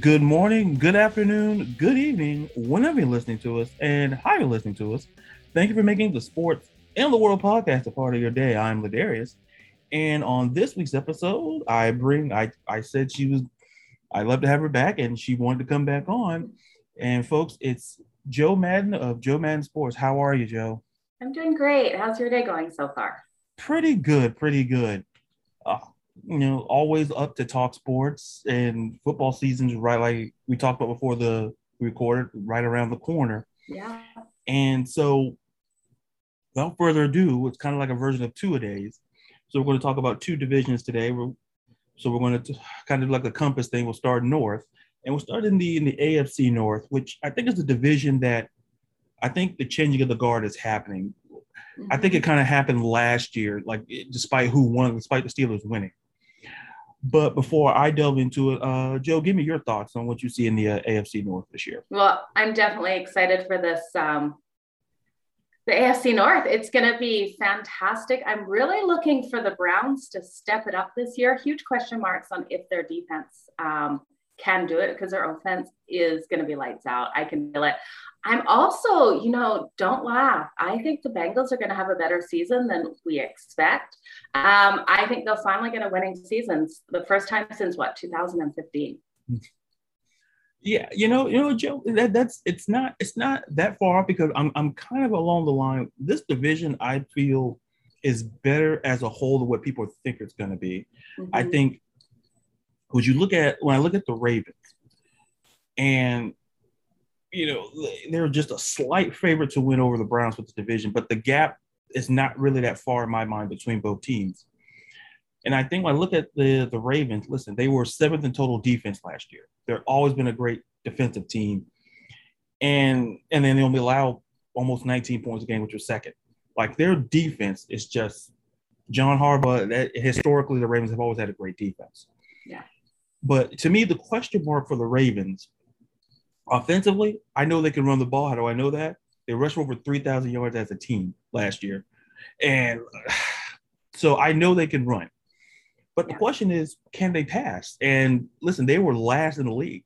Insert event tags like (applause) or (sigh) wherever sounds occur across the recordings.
Good morning, good afternoon, good evening, whenever you're listening to us, and how you're listening to us. Thank you for making the Sports and the World podcast a part of your day. I'm Ladarius, and on this week's episode, I bring I I said she was I'd love to have her back, and she wanted to come back on. And folks, it's Jo Madden of Jo Madden Sports. How are you, Jo? I'm doing great. How's your day going so far? Pretty good, pretty good. Uh, you know, always up to talk sports and football season's right like we talked about before the recorded, right around the corner. Yeah. And so without further ado, it's kind of like a version of two a days. So we're going to talk about two divisions today. We're, so we're going to kind of like a compass thing. We'll start north, and we'll start in the in the AFC North, which I think is the division that I think the changing of the guard is happening. Mm-hmm. I think it mm-hmm. kind of happened last year, like despite who won, despite the Steelers winning. But before I delve into it, uh, Jo, give me your thoughts on what you see in the uh, AFC North this year. Well, I'm definitely excited for this. Um, the AFC North, it's going to be fantastic. I'm really looking for the Browns to step it up this year. Huge question marks on if their defense um, can do it because their offense is going to be lights out. I can feel it. I'm also, you know, don't laugh. I think the Bengals are going to have a better season than we expect. Um, I think they'll finally get a winning season, the first time since what 2015. Yeah, you know, you know, Jo, that, that's it's not it's not that far off because I'm I'm kind of along the line. This division, I feel, is better as a whole than what people think it's going to be. Mm-hmm. I think, would you look at when I look at the Ravens, and you know, they're just a slight favorite to win over the Browns with the division, but the gap is not really that far in my mind between both teams. And I think when I look at the the Ravens, listen, they were seventh in total defense last year. They've always been a great defensive team, and and then they only allow almost 19 points a game, which was second. Like their defense is just John Harbaugh. That, historically, the Ravens have always had a great defense. Yeah. But to me, the question mark for the Ravens Offensively, I know they can run the ball. How do I know that? They rushed over 3,000 yards as a team last year. And (sighs) so I know they can run. But the question is, can they pass? And listen, they were last in the league,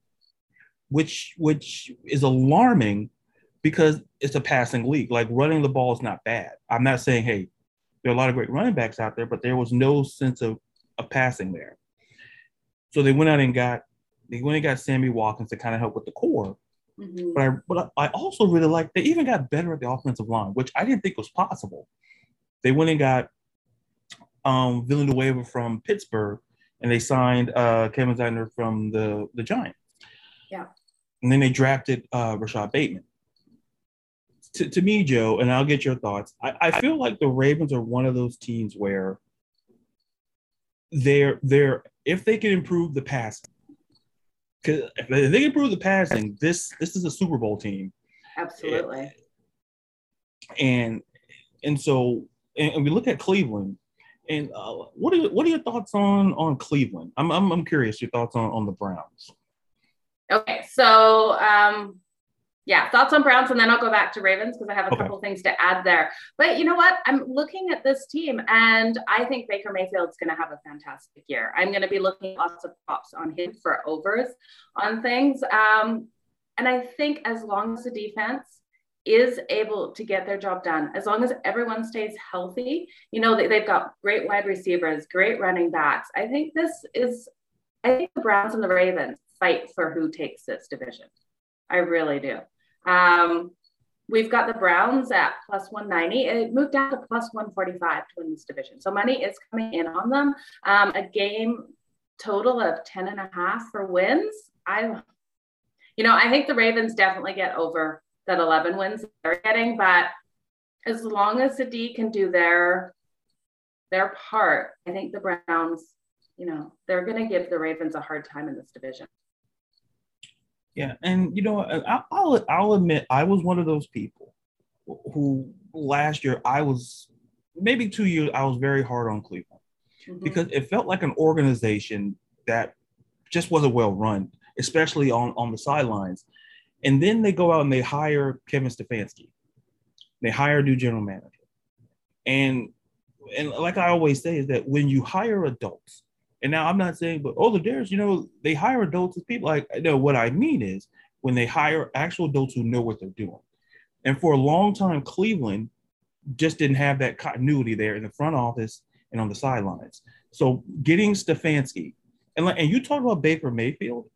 which which is alarming because it's a passing league. Like running the ball is not bad. I'm not saying, hey, there are a lot of great running backs out there, but there was no sense of, of passing there. So they went out and got they went and got Sammy Watkins to kind of help with the corps. Mm-hmm. But I but I also really like they even got better at the offensive line, which I didn't think was possible. They went and got um Villanueva from Pittsburgh and they signed uh Kevin Zeitler from the the Giants. Yeah. And then they drafted uh Rashod Bateman. To, to me, Jo, and I'll get your thoughts. I, I feel like the Ravens are one of those teams where they're they're if they can improve the passing, because if they can improve the passing, this this is a Super Bowl team. Absolutely. And and so and we look at Cleveland. And uh, what are what are your thoughts on on Cleveland? I'm I'm, I'm curious your thoughts on on the Browns. Okay, so um, yeah, thoughts on Browns, and then I'll go back to Ravens because I have a okay. couple things to add there. But you know what? I'm looking at this team, and I think Baker Mayfield's going to have a fantastic year. I'm going to be looking lots of props on him for overs on things, um, and I think as long as the defense is able to get their job done, as long as everyone stays healthy, you know they, they've got great wide receivers, great running backs. I think this is. I think the Browns and the Ravens fight for who takes this division. I really do. Um, we've got the Browns at plus 190. It moved down to plus 145 to win this division. So money is coming in on them. Um, a game total of 10 and a half for wins. I, you know, I think the Ravens definitely get over that 11 wins they're getting, but as long as the D can do their their part, I think the Browns, you know, they're going to give the Ravens a hard time in this division. Yeah, and you know, I'll I'll admit I was one of those people who last year I was maybe two years I was very hard on Cleveland mm-hmm. because it felt like an organization that just wasn't well run, especially on on the sidelines. And then they go out and they hire Kevin Stefanski. They hire a new general manager, and and like I always say is that when you hire adults And now I'm not saying, but oh, the Dares, you know, they hire adults as people. Like, no, what I mean is when they hire actual adults who know what they're doing. And for a long time, Cleveland just didn't have that continuity there in the front office and on the sidelines. So getting Stefanski, and, like, and you talk about Baker Mayfield,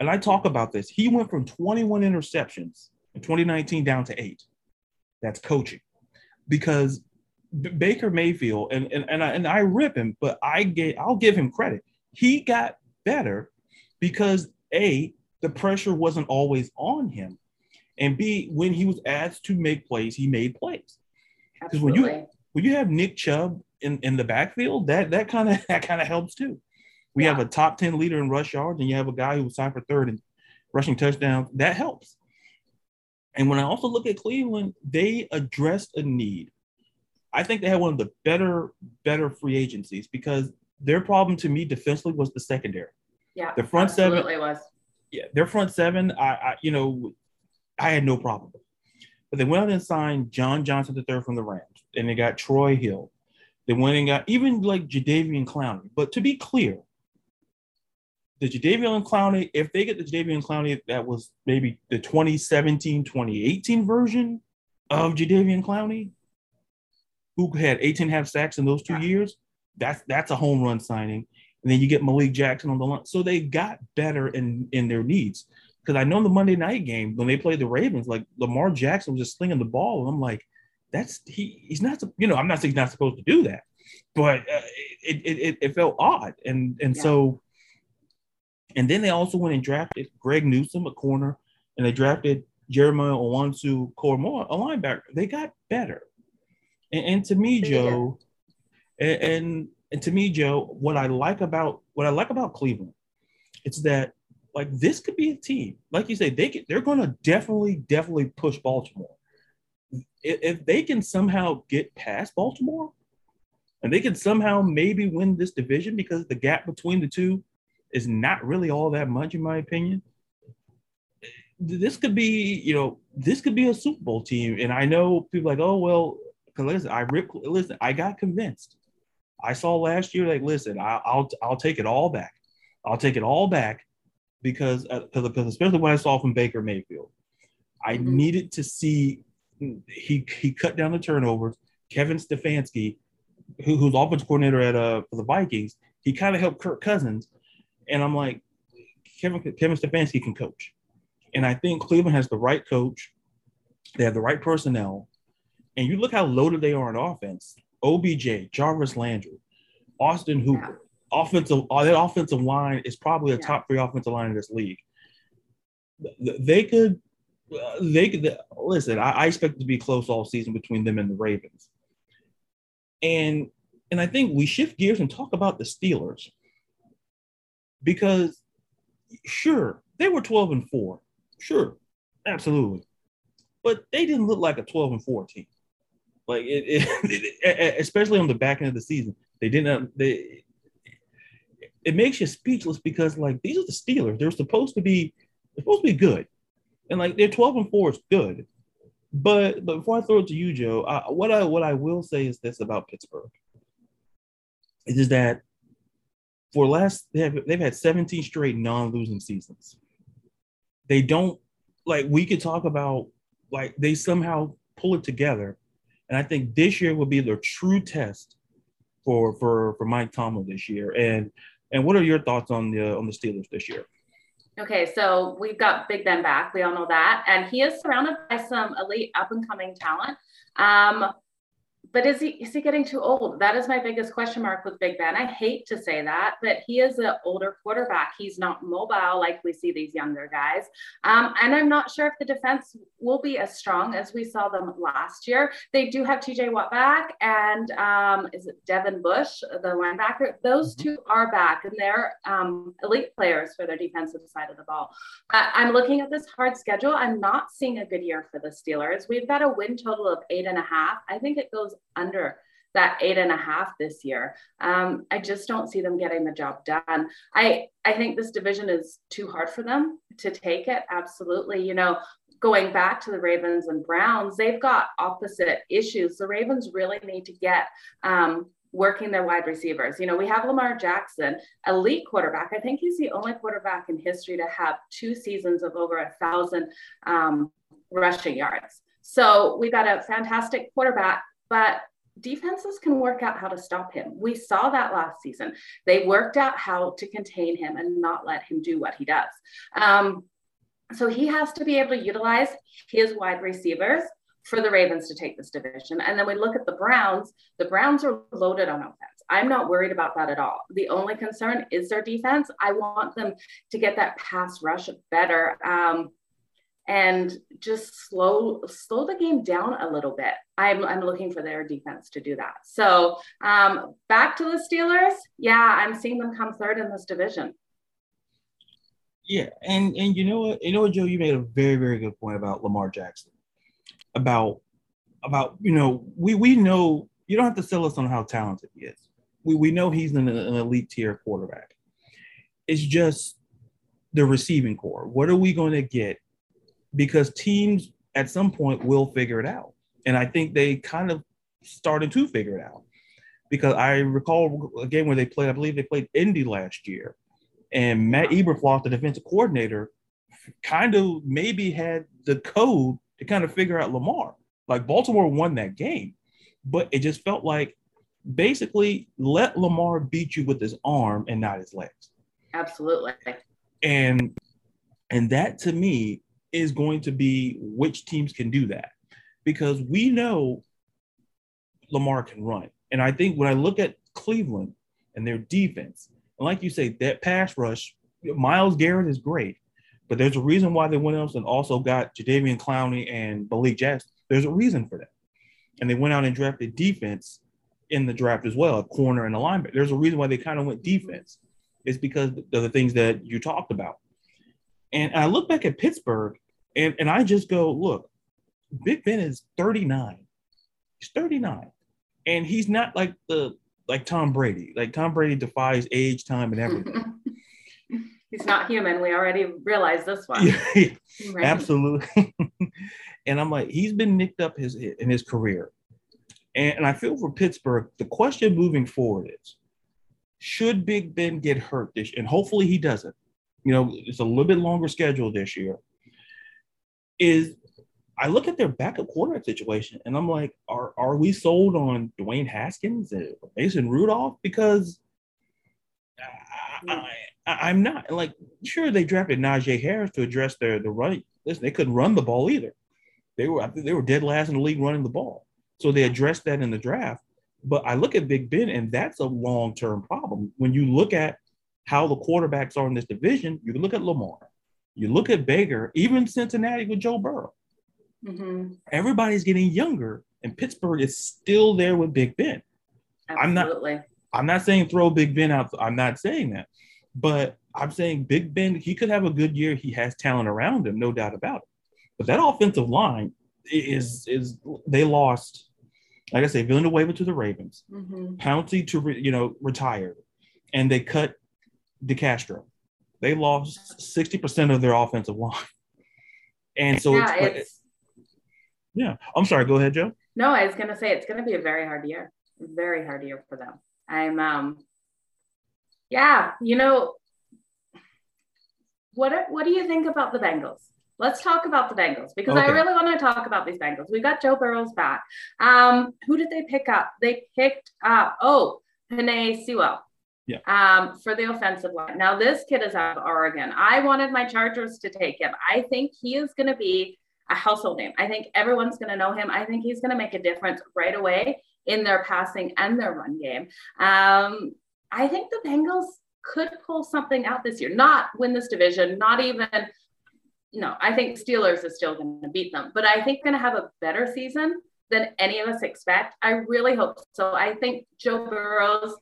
and I talk about this. He went from 21 interceptions in 2019 down to eight. That's coaching. Because Baker Mayfield, and, and, and, I, and I rip him, but I get, I'll give him credit. He got better because A, the pressure wasn't always on him. And B, when he was asked to make plays, he made plays. Because when you when you have Nick Chubb in, in the backfield, that that kind of (laughs) that kind of helps too. We yeah. have a top 10 leader in rush yards, and you have a guy who was signed for third in rushing touchdowns. That helps. And when I also look at Cleveland, they addressed a need. I think they had one of the better, better free agencies because their problem to me defensively was the secondary. Yeah, the front seven was. Yeah, their front seven. I, I, you know, I had no problem. But they went out and signed John Johnson III from the Rams, and they got Troy Hill. They went and got even like Jadeveon Clowney. But to be clear, the Jadeveon Clowney, if they get the Jadeveon Clowney that was maybe the 2017, 2018 version of Jadeveon Clowney, who had 18 half sacks in those two yeah. years, that's that's a home run signing. And then you get Malik Jackson on the line. So they got better in in their needs. Because I know the Monday night game when they played the Ravens, like Lamar Jackson was just slinging the ball, and I'm like, that's he he's not you know I'm not saying he's not supposed to do that, but uh, it, it it felt odd, and and yeah. so and then they also went and drafted Greg Newsome, a corner, and they drafted Jeremiah Owusu-Koramoah, a linebacker. They got better. And, and to me, Jo, and, and, and to me, Jo, what I like about what I like about Cleveland, it's that like this could be a team. Like you say, they can, they're going to definitely, definitely push Baltimore. If, if they can somehow get past Baltimore, and they can somehow maybe win this division because the gap between the two is not really all that much, in my opinion. This could be, you know, this could be a Super Bowl team. And I know people like, oh, well, because listen, I rip, listen, I got convinced. I saw last year, like, listen, I, will I'll take it all back. I'll take it all back because, because, uh, because especially when I saw from Baker Mayfield, I mm-hmm. needed to see he he cut down the turnovers. Kevin Stefanski, who, who's offense coordinator at uh for the Vikings, he kind of helped Kirk Cousins and I'm like, Kevin Kevin Stefanski can coach, and I think Cleveland has the right coach. They have the right personnel, and you look how loaded they are on offense. OBJ, Jarvis Landry, Austin Hooper, yeah. offensive. Uh, that offensive line is probably the yeah. top three offensive line in this league. They could, uh, they could listen. I, I expect it to be close all season between them and the Ravens, and and I think we shift gears and talk about the Steelers because sure, they were 12 and 4. Sure, absolutely. But they didn't look like a 12 and 4 team. Like it, it, it (laughs) especially on the back end of the season. They didn't they it makes you speechless because like these are the Steelers. They're supposed to be they're supposed to be good. And like they're 12 and 4 is good. But but before I throw it to you, Jo, I, what I what I will say is this about Pittsburgh. It is that for last they have they've had 17 straight non-losing seasons. They don't like we could talk about like they somehow pull it together. And I think this year will be the true test for for for Mike Tomlin this year. And and what are your thoughts on the on the Steelers this year? Okay, so we've got Big Ben back. We all know that, and he is surrounded by some elite up and coming talent. Um, but is he is he getting too old? That is my biggest question mark with Big Ben. I hate to say that, but he is an older quarterback. He's not mobile like we see these younger guys. Um, and I'm not sure if the defense will be as strong as we saw them last year. They do have TJ Watt back, and um, is it Devin Bush, the linebacker? Those mm-hmm. two are back, and they're um, elite players for their defensive side of the ball. Uh, I'm looking at this hard schedule. I'm not seeing a good year for the Steelers. We've got a win total of eight and a half. I think it goes under that eight and a half this year. Um, I just don't see them getting the job done. I I think this division is too hard for them to take it. Absolutely, you know. Going back to the Ravens and Browns, they've got opposite issues. The Ravens really need to get um, working their wide receivers. You know, we have Lamar Jackson, elite quarterback. I think he's the only quarterback in history to have two seasons of over a thousand um, rushing yards. So we got a fantastic quarterback, but defenses can work out how to stop him. We saw that last season. They worked out how to contain him and not let him do what he does. Um, so he has to be able to utilize his wide receivers for the Ravens to take this division. And then we look at the Browns. The Browns are loaded on offense. I'm not worried about that at all. The only concern is their defense. I want them to get that pass rush better. Um, and just slow slow the game down a little bit. I'm, I'm looking for their defense to do that. So um, back to the Steelers. Yeah, I'm seeing them come third in this division. Yeah, and and you know what, you know what, Jo, you made a very very good point about Lamar Jackson, about about you know we we know you don't have to sell us on how talented he is. We we know he's an, an elite tier quarterback. It's just the receiving corps. What are we going to get? Because teams at some point will figure it out, and I think they kind of started to figure it out. Because I recall a game where they played, I believe they played Indy last year, and Matt Eberflus, the defensive coordinator, kind of maybe had the code to kind of figure out Lamar. Like Baltimore won that game, but it just felt like basically let Lamar beat you with his arm and not his legs. Absolutely. And and that to me is going to be which teams can do that because we know Lamar can run. And I think when I look at Cleveland and their defense, and like you say, that pass rush, Myles Garrett is great, but there's a reason why they went out and also got Jadeveon Clowney and Malik Jackson. There's a reason for that. And they went out and drafted defense in the draft as well, a corner and a linebacker. There's a reason why they kind of went defense. It's because of the things that you talked about. And I look back at Pittsburgh and, and I just go, look, Big Ben is 39. He's 39. And he's not like the like Tom Brady. Like Tom Brady defies age, time, and everything. (laughs) He's not human. We already realized this one. Yeah, right. Absolutely. (laughs) and I'm like, he's been nicked up his in his career. And, and I feel for Pittsburgh, the question moving forward is should Big Ben get hurt this? And hopefully he doesn't. You know, it's a little bit longer schedule this year. Is I look at their backup quarterback situation and I'm like, are are we sold on Dwayne Haskins and Mason Rudolph? Because I, I, am not like sure they drafted Najee Harris to address their the run. Listen, they couldn't run the ball either. They were I think they were dead last in the league running the ball. So they addressed that in the draft. But I look at Big Ben, and that's a long term problem. When you look at how the quarterbacks are in this division, you look at Lamar, you look at Baker, even Cincinnati with Joe Burrow. Mm-hmm. Everybody's getting younger, and Pittsburgh is still there with Big Ben. Absolutely. I'm not. I'm not saying throw Big Ben out. I'm not saying that, but I'm saying Big Ben. He could have a good year. He has talent around him, no doubt about it. But that offensive line is is they lost. Like I say, Villanueva to the Ravens, mm-hmm. Pouncey to re, you know retired, and they cut DeCastro. They lost sixty percent of their offensive line, and so yeah, it's, it's yeah, I'm sorry. Go ahead, Jo. No, I was going to say it's going to be a very hard year. Very hard year for them. I'm, um, yeah, you know, what what do you think about the Bengals? Let's talk about the Bengals because okay. I really want to talk about these Bengals. We got Joe Burrows back. Um, who did they pick up? They picked up oh Penei Sewell. Yeah. Um, for the offensive line. Now this kid is out of Oregon. I wanted my Chargers to take him. I think he is going to be a household name. I think everyone's going to know him. I think he's going to make a difference right away in their passing and their run game. Um, I think the Bengals could pull something out this year, not win this division, not even. No, I think Steelers is still going to beat them, but I think going to have a better season than any of us expect. I really hope so. I think Joe Burrows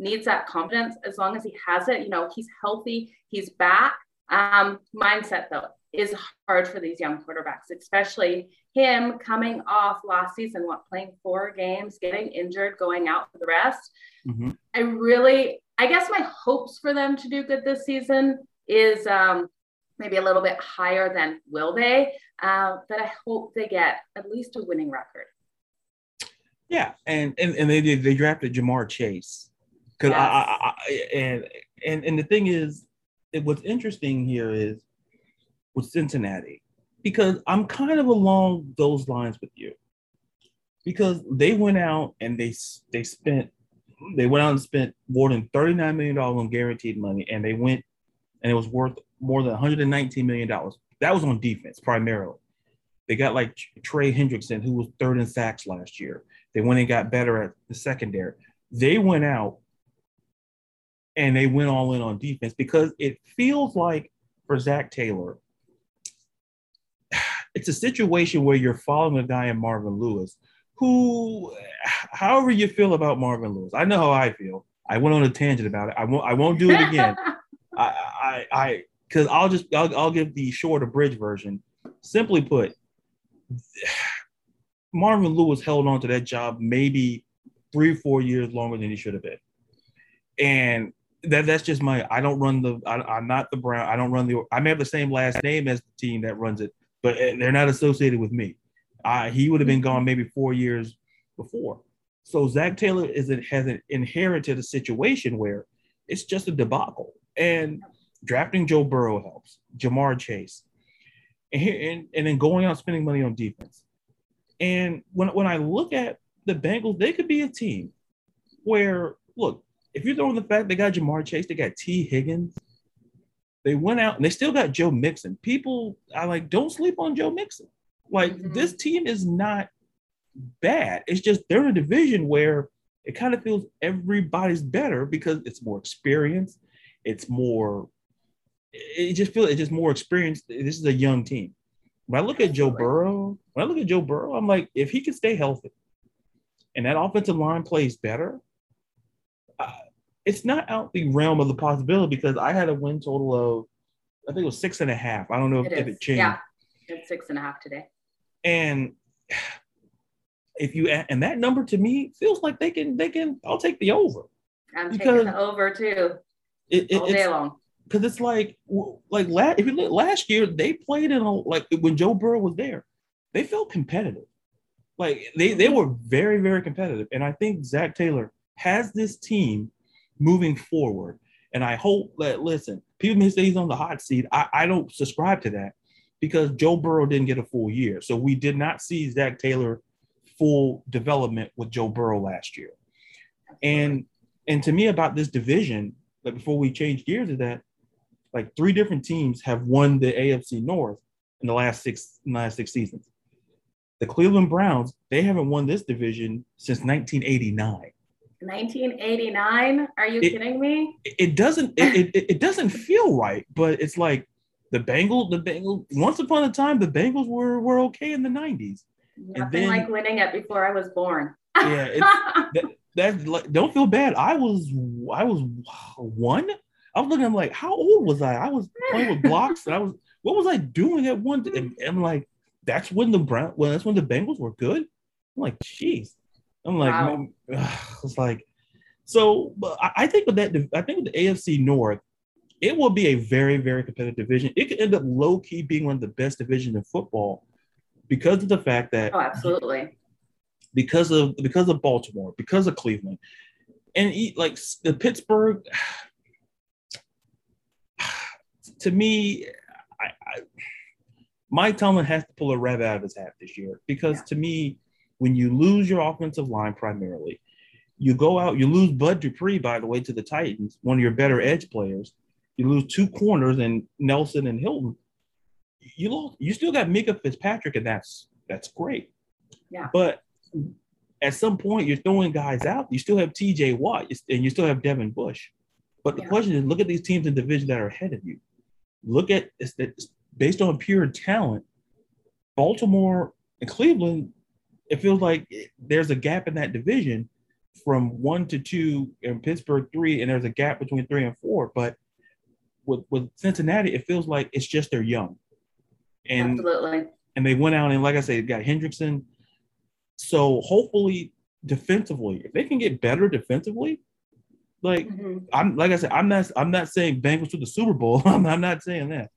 needs that confidence as long as he has it. You know, he's healthy, he's back. Um, mindset though, is hard for these young quarterbacks, especially him coming off last season, what playing four games, getting injured, going out for the rest. Mm-hmm. I really, I guess my hopes for them to do good this season is um, maybe a little bit higher than will they, uh, but I hope they get at least a winning record. Yeah, and and, and they they drafted Ja'Marr Chase because yes. I, I, I, and and and the thing is, it, what's interesting here is with Cincinnati because I'm kind of along those lines with you. Because they went out and they they spent they went out and spent more than 39 million dollars on guaranteed money and they went and it was worth more than 119 million dollars. That was on defense primarily. They got like Trey Hendrickson who was third in sacks last year. They went and got better at the secondary. They went out and they went all in on defense because it feels like for Zac Taylor (sighs) it's a situation where you're following a guy in Marvin Lewis who, however you feel about Marvin Lewis, I know how I feel. I went on a tangent about it. I won't. I won't do it again. (laughs) I, I, I, because I'll just, I'll, I'll give the short abridged version. Simply put, (sighs) Marvin Lewis held on to that job maybe three, four years longer than he should have been, and that that's just my. I don't run the. I, am not the Brown. I don't run the. I may have the same last name as the team that runs it, but they're not associated with me. Uh, he would have been gone maybe four years before. So Zac Taylor is has inherited a situation where it's just a debacle. And drafting Joe Burrow helps, Ja'Marr Chase, and, and, and then going out spending money on defense. And when, when I look at the Bengals, they could be a team where, look, if you're throwing the fact they got Ja'Marr Chase, they got Tee Higgins, they went out and they still got Joe Mixon. People I like don't sleep on Joe Mixon. Like mm-hmm. this team is not bad. It's just they're in a division where it kind of feels everybody's better because it's more experience. It's more. It just feels it's just more experienced. This is a young team. When I look at Joe Burrow, when I look at Joe Burrow, I'm like, if he can stay healthy, and that offensive line plays better, it's not out the realm of the possibility because I had a win total of, I think it was six and a half. I don't know if, if it changed. Yeah, it's six and a half today. And if you and that number to me feels like they can they can I'll take the over. I'm taking the over too. It, it, all day long. Because it's like like last if you look last year they played in a like when Joe Burrow was there, they felt competitive. Like they they mm-hmm. were very very competitive, and I think Zac Taylor has this team moving forward. And I hope that listen, people may say he's on the hot seat. I, I don't subscribe to that because Joe Burrow didn't get a full year. So we did not see Zac Taylor full development with Joe Burrow last year. And and to me about this division, like before we change gears, is that like three different teams have won the AFC North in the last six last six seasons. The Cleveland Browns, they haven't won this division since 1989. 1989? Are you it, kidding me? It doesn't it, it, it doesn't (laughs) feel right, but it's like the Bengals, the Bengals. Once upon a time, the Bengals were were okay in the nineties. Nothing then, like winning it before I was born. yeah, (laughs) that, that like, don't feel bad. I was I was one. I was looking. I'm like, how old was I? I was playing with blocks. and I was. (laughs) What was I doing at one? And, mm-hmm. I'm like, that's when the Brown. Well, that's when the Bengals were good. I'm like, jeez. I'm like, wow. it's (sighs) like, so. But I, I think with that, I think with the AFC North, it will be a very, very competitive division. It could end up low key being one of the best divisions in football because of the fact that oh, absolutely because of because of Baltimore, because of Cleveland, and like the Pittsburgh. (sighs) To me, I, I Mike Tomlin has to pull a rabbit out of his hat this year because yeah. to me, when you lose your offensive line primarily, you go out, you lose Bud Dupree, by the way, to the Titans, one of your better edge players. You lose two corners and Nelson and Hilton. You lost, you still got Minkah Fitzpatrick, and that's that's great. Yeah. But at some point, you're throwing guys out. You still have T.J. Watt, and you still have Devin Bush. But the yeah. question is, look at these teams in division that are ahead of you. Look at it's, it's based on pure talent. Baltimore and Cleveland, it feels like there's a gap in that division from one to two, and Pittsburgh three, and there's a gap between three and four. But with with Cincinnati, it feels like it's just they're young, and absolutely, and they went out and like I said, got Hendrickson. So hopefully, defensively, if they can get better defensively, like mm-hmm. I'm like I said, I'm not I'm not saying Bengals to the Super Bowl. I'm, (laughs) I'm not saying that.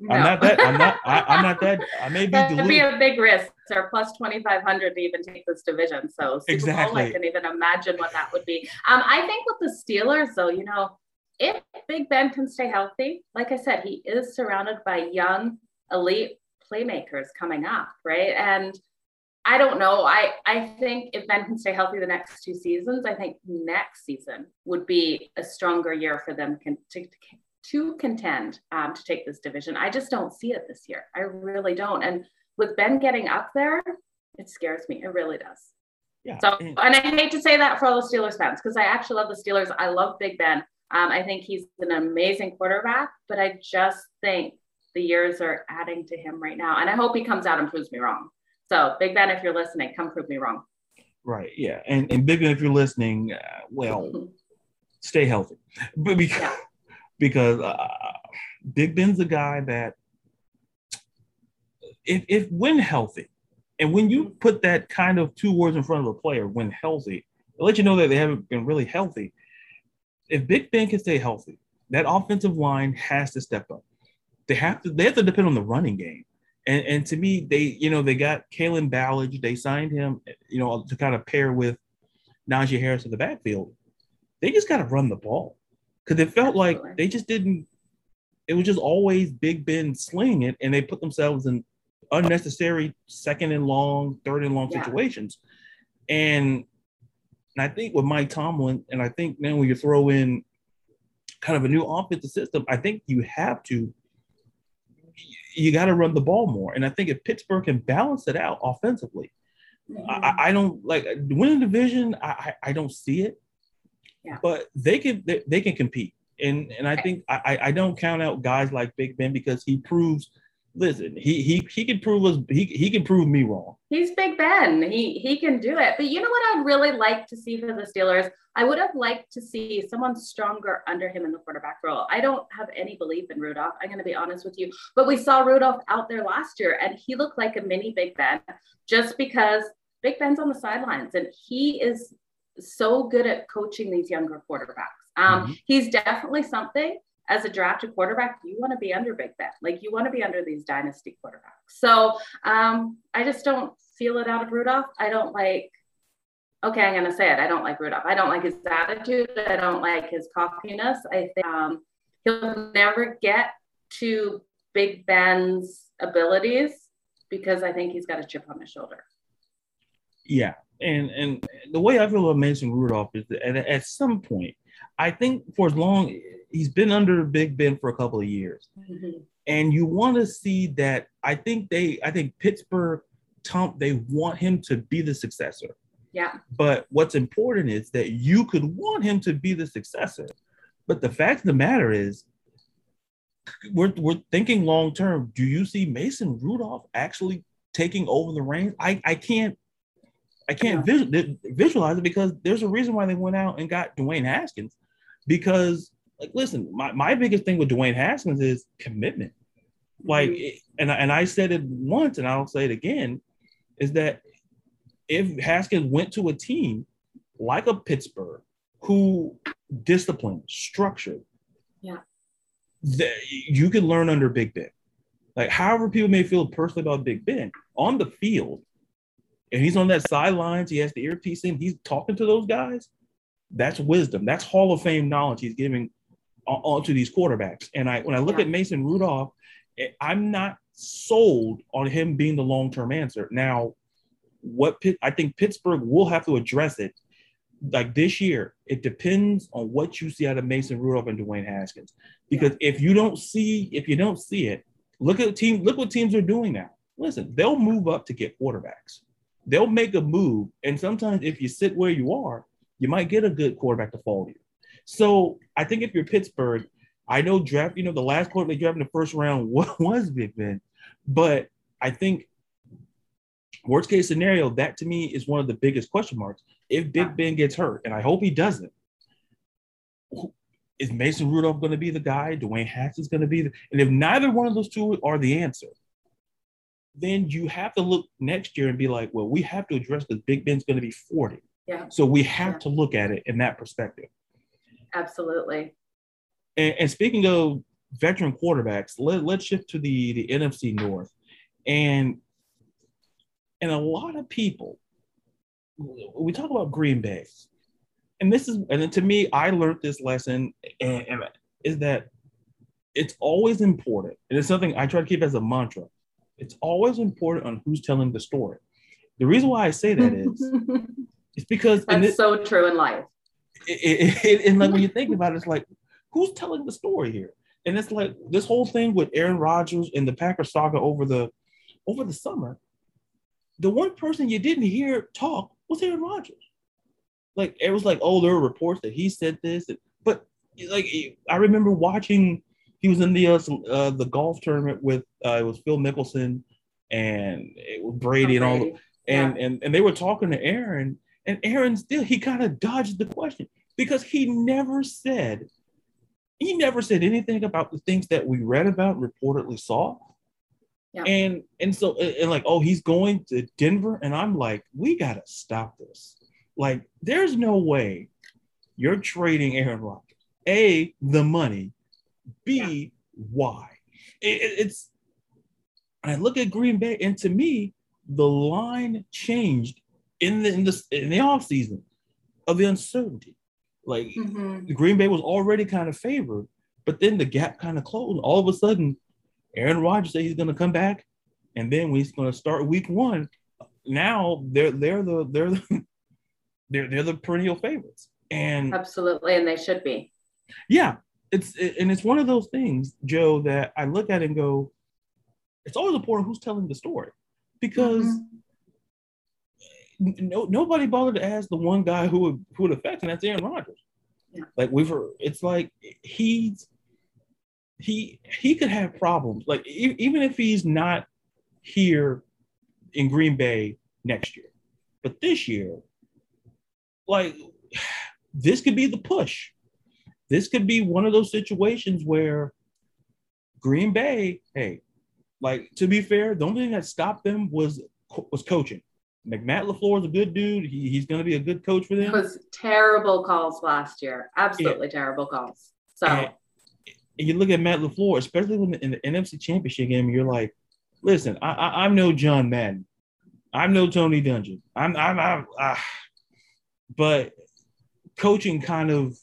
No. I'm not that. I'm not. I, am not that. I may be. Be a big risk are plus 2,500 to even take this division. So Super exactly. Bowl, I can even imagine what that would be. Um, I think with the Steelers, though, you know, if Big Ben can stay healthy, like I said, he is surrounded by young, elite playmakers coming up, right? And I don't know. I, I think if Ben can stay healthy the next two seasons, I think next season would be a stronger year for them to, to, to contend um, to take this division. I just don't see it this year. I really don't. And with Ben getting up there, it scares me. It really does. Yeah. So, and I hate to say that for all the Steelers fans because I actually love the Steelers. I love Big Ben. Um, I think he's an amazing quarterback, but I just think the years are adding to him right now. And I hope he comes out and proves me wrong. So, Big Ben, if you're listening, come prove me wrong. Right. Yeah. And, and Big Ben, if you're listening, uh, well, (laughs) stay healthy. But because, yeah. because uh, Big Ben's a guy that, if, if when healthy, and when you put that kind of two words in front of a player, when healthy, it let you know that they haven't been really healthy if Big Ben can stay healthy, that offensive line has to step up. They have to they have to depend on the running game. And and to me, they you know they got Kalen Ballage, they signed him, you know, to kind of pair with Najee Harris in the backfield. They just got to run the ball because it felt like they just didn't. It was just always Big Ben slinging it, and they put themselves in unnecessary second and long, third and long yeah. situations. And and I think with Mike Tomlin, and I think then when you throw in kind of a new offensive system, I think you have to you got to run the ball more. And I think if Pittsburgh can balance it out offensively, mm-hmm. I, I, don't like winning division. I, I don't see it, yeah. but they can they, they can compete. And and I think I, I don't count out guys like Big Ben because he proves listen, he he he can prove us he he can prove me wrong. He's Big Ben. He he can do it. But you know what I'd really like to see for the Steelers? I would have liked to see someone stronger under him in the quarterback role. I don't have any belief in Rudolph. I'm going to be honest with you. But we saw Rudolph out there last year, and he looked like a mini Big Ben, just because Big Ben's on the sidelines, and he is so good at coaching these younger quarterbacks. Um, mm-hmm. He's definitely something as a drafted quarterback, you want to be under Big Ben. Like you want to be under these dynasty quarterbacks. So um, I just don't feel it out of Rudolph. I don't like, okay, I'm to say it. I don't like Rudolph. I don't like his attitude. I don't like his cockiness. I think um, he'll never get to Big Ben's abilities because I think he's got a chip on his shoulder. Yeah. And and the way I feel about Mason Rudolph is that at, at some point, I think for as long he's been under Big Ben for a couple of years, mm-hmm. and you want to see that. I think they, I think Pittsburgh, Tom, they want him to be the successor. Yeah. But what's important is that you could want him to be the successor, but the fact of the matter is, we're we're thinking long term. Do you see Mason Rudolph actually taking over the reins? I I can't I can't yeah. visual, visualize it because there's a reason why they went out and got Dwayne Haskins because like listen, my, my biggest thing with Dwayne Haskins is commitment. Like, mm-hmm. and and I said it once, and I'll say it again, is that if Haskins went to a team like a Pittsburgh, who disciplined, structured, yeah, that you could learn under Big Ben. Like, however people may feel personally about Big Ben on the field, and he's on that sidelines, he has the earpiece in, he's talking to those guys. That's wisdom. That's Hall of Fame knowledge he's giving onto these quarterbacks. And I when I look yeah. at Mason Rudolph, eh, I'm not sold on him being the long term answer. Now, what Pitt, I think Pittsburgh will have to address it. Like this year, it depends on what you see out of Mason Rudolph and Dwayne Haskins. Because yeah. if you don't see, if you don't see it, look at team, look what teams are doing now. Listen, they'll move up to get quarterbacks. They'll make a move, and sometimes if you sit where you are, you might get a good quarterback to fall to you. So I think if you're Pittsburgh, I know draft, you know, the last quarterback they drafted in the first round (laughs) what was Big Ben, but I think worst case scenario, that to me is one of the biggest question marks. If Big Ben gets hurt, and I hope he doesn't, is Mason Rudolph going to be the guy? Dwayne Haskins going to be the, and if neither one of those two are the answer, then you have to look next year and be like, well, we have to address because Big Ben's going to be 40. Yeah. So we have yeah. to look at it in that perspective. Absolutely. And, and speaking of veteran quarterbacks, let, let's shift to the, the NFC North. And And a lot of people, we talk about Green Bay, and this is, and then to me, I learned this lesson, and, and is that it's always important, and it's something I try to keep as a mantra. It's always important on who's telling the story. The reason why I say that is, (laughs) it's because that's it, so true in life. It, it, and like when you think about it, it's like, who's telling the story here? And it's like this whole thing with Aaron Rodgers and the Packers saga over the over the summer. The one person you didn't hear talk was Aaron Rodgers. Like it was like, oh, there were reports that he said this, but like I remember watching. He was in the uh, uh the golf tournament with uh, it was Phil Mickelson and it was Brady, and all, and yeah. and and they were talking to Aaron, and Aaron still he kind of dodged the question because he never said he never said anything about the things that we read about, reportedly saw. Yeah. And and so and like, oh, he's going to Denver, and I'm like, we gotta stop this. Like, there's no way you're trading Aaron Rodgers. A, the money. B, yeah. why? It, it, it's. I look at Green Bay, and to me, the line changed in the in the in the off season of the uncertainty. Like mm-hmm. Green Bay was already kind of favored, but then the gap kind of closed. All of a sudden, Aaron Rodgers said he's going to come back, and then he's going to start Week One. Now they're they're the they're the, (laughs) they're they're the perennial favorites, and absolutely, and they should be. Yeah, it's and it's one of those things, Jo, that I look at and go, it's always important who's telling the story, because. Mm-hmm no, nobody bothered to ask the one guy who would who would affect, and that's Aaron Rodgers. Yeah. Like we've it's like he's he he could have problems. Like e- even if he's not here in Green Bay next year, but this year, like this could be the push. This could be one of those situations where Green Bay, hey, like to be fair, the only thing that stopped them was was coaching. Matt LaFleur is a good dude. He, he's going to be a good coach for them. It was terrible calls last year. Absolutely yeah. terrible calls. So and, you look at Matt LaFleur, especially when in the NFC Championship game, you're like, listen, I, I, am no John Madden. I'm no Tony Dungy. I'm, I'm, I'm uh, but coaching kind of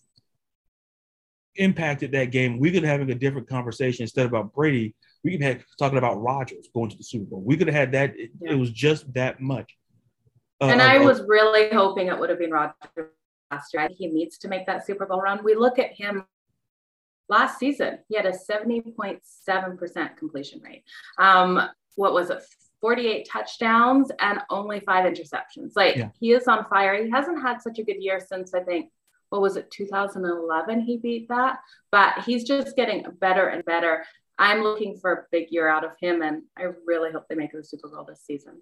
impacted that game. We could have having a different conversation instead about Brady. We could have talking about Rodgers going to the Super Bowl. We could have had that. It, yeah. it was just that much. Uh, and I was really hoping it would have been last year. He needs to make that Super Bowl run. We look at him last season, he had a 70.7% completion rate. Um, what was it? 48 touchdowns and only five interceptions. Like yeah. he is on fire. He hasn't had such a good year since I think what was it 2011 he beat that but he's just getting better and better i'm looking for a big year out of him and i really hope they make it the super bowl this season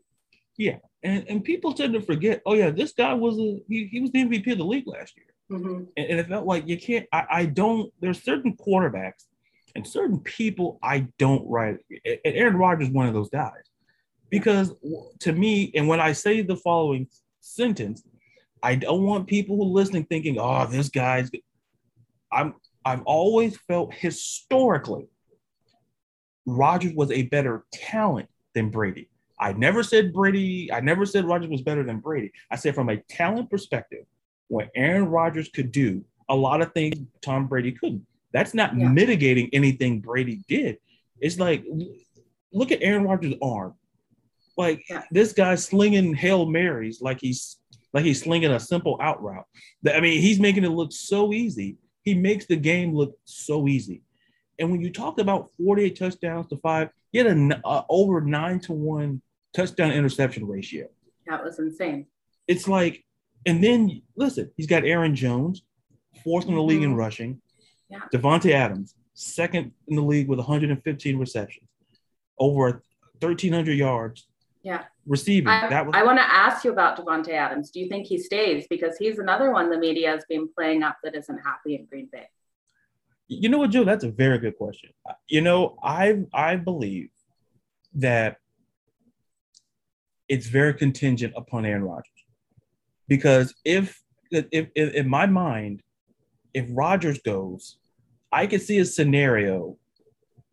yeah, and, and people tend to forget. Oh yeah, this guy was a he, he was the MVP of the league last year, mm-hmm. and, and, it felt like you can't. I, I don't. There's certain quarterbacks and certain people I don't write. And Aaron Rodgers is one of those guys because to me, and when I say the following sentence, I don't want people who are listening thinking, "Oh, this guy's." I'm. I've always felt historically, Rodgers was a better talent than Brady. I never said Brady, I never said Rodgers was better than Brady. I said from a talent perspective, what Aaron Rodgers could do, a lot of things Tom Brady couldn't. That's not yeah. mitigating anything Brady did. It's like, look at Aaron Rodgers' arm. Like yeah. this guy's slinging Hail Marys like he's like he's slinging a simple out route. I mean, he's making it look so easy. He makes the game look so easy. And when you talk about 48 touchdowns to five, he had a uh, over nine to one touchdown interception ratio. That was insane. It's like, and then listen, he's got Aaron Jones, fourth in the league mm-hmm. in rushing. Yeah. Davante Adams, second in the league with 115 receptions, over 1,300 yards. Yeah. Receiving. I, that was- I want to ask you about Davante Adams. Do you think he stays? Because he's another one the media has been playing up that isn't happy in Green Bay. You know what, Jo? That's a very good question. You know, I I believe that it's very contingent upon Aaron Rodgers. Because if, if, if in my mind, if Rodgers goes, I could see a scenario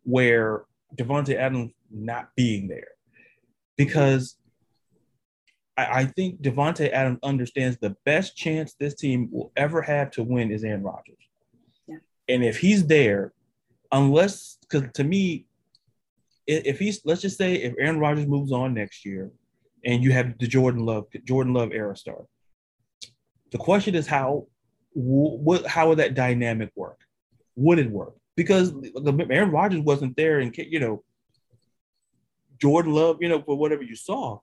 where Davante Adams not being there. Because I, I think Davante Adams understands the best chance this team will ever have to win is Aaron Rodgers. Yeah. And if he's there, unless because to me, if he's let's just say if Aaron Rodgers moves on next year, and you have the Jordan Love Jordan Love era star, the question is how what how would that dynamic work? Would it work? Because Aaron Rodgers wasn't there, and you know Jordan Love, you know, for whatever you saw.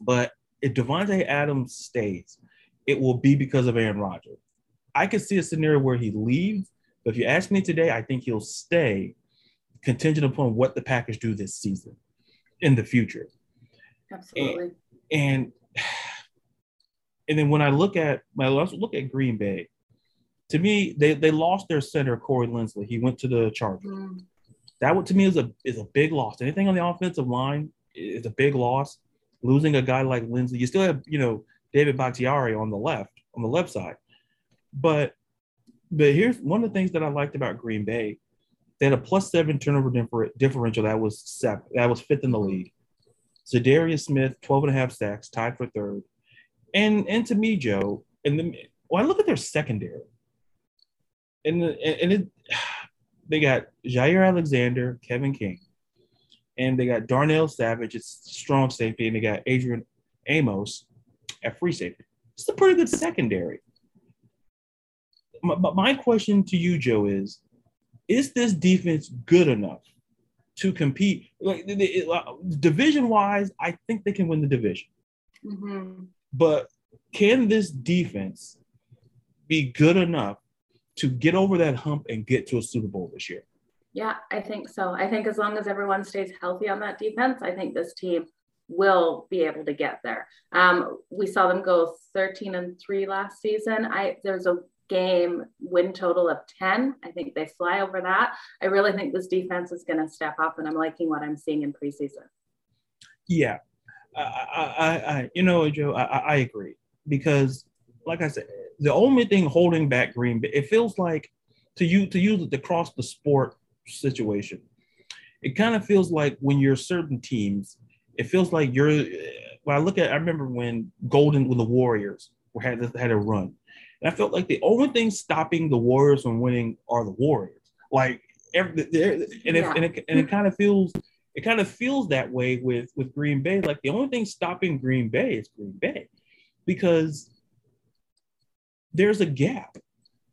But if Davante Adams stays, it will be because of Aaron Rodgers. I could see a scenario where he leaves, but if you ask me today, I think he'll stay contingent upon what the Packers do this season in the future. Absolutely. And and, and then when I look at when I look at Green Bay, to me, they, they lost their center, Corey Linsley. He went to the Chargers. Mm. That would to me is a is a big loss. Anything on the offensive line is a big loss. Losing a guy like Linsley, you still have, you know, David Bakhtiari on the left, on the left side. But but here's one of the things that I liked about Green Bay. They had a plus seven turnover differential that was seven, that was fifth in the league. Za'Darius Smith, 12 and a half sacks, tied for third. And and to me, Jo, and the when I look at their secondary, and the, and it, (sighs) they got Jaire Alexander, Kevin King, and they got Darnell Savage, it's strong safety, and they got Adrian Amos at free safety. It's a pretty good secondary. My, my question to you, Jo, is: Is this defense good enough to compete? Like division wise, I think they can win the division. Mm-hmm. But can this defense be good enough to get over that hump and get to a Super Bowl this year? Yeah, I think so. I think as long as everyone stays healthy on that defense, I think this team will be able to get there. Um, we saw them go 13 and three last season. I there's a game win total of 10. I think they fly over that. I really think this defense is going to step up, and I'm liking what I'm seeing in preseason. Yeah, I, I, I you know, Jo, I, I agree because, like I said, the only thing holding back Green Bay, it feels like to you to use it across the sport situation. It kind of feels like when you're certain teams, it feels like you're. Uh, when I look at, I remember when Golden, when the Warriors had had a run, and I felt like the only thing stopping the Warriors from winning are the Warriors. Like every, and, yeah. and it and it kind of feels it kind of feels that way with with Green Bay. Like the only thing stopping Green Bay is Green Bay, because there's a gap.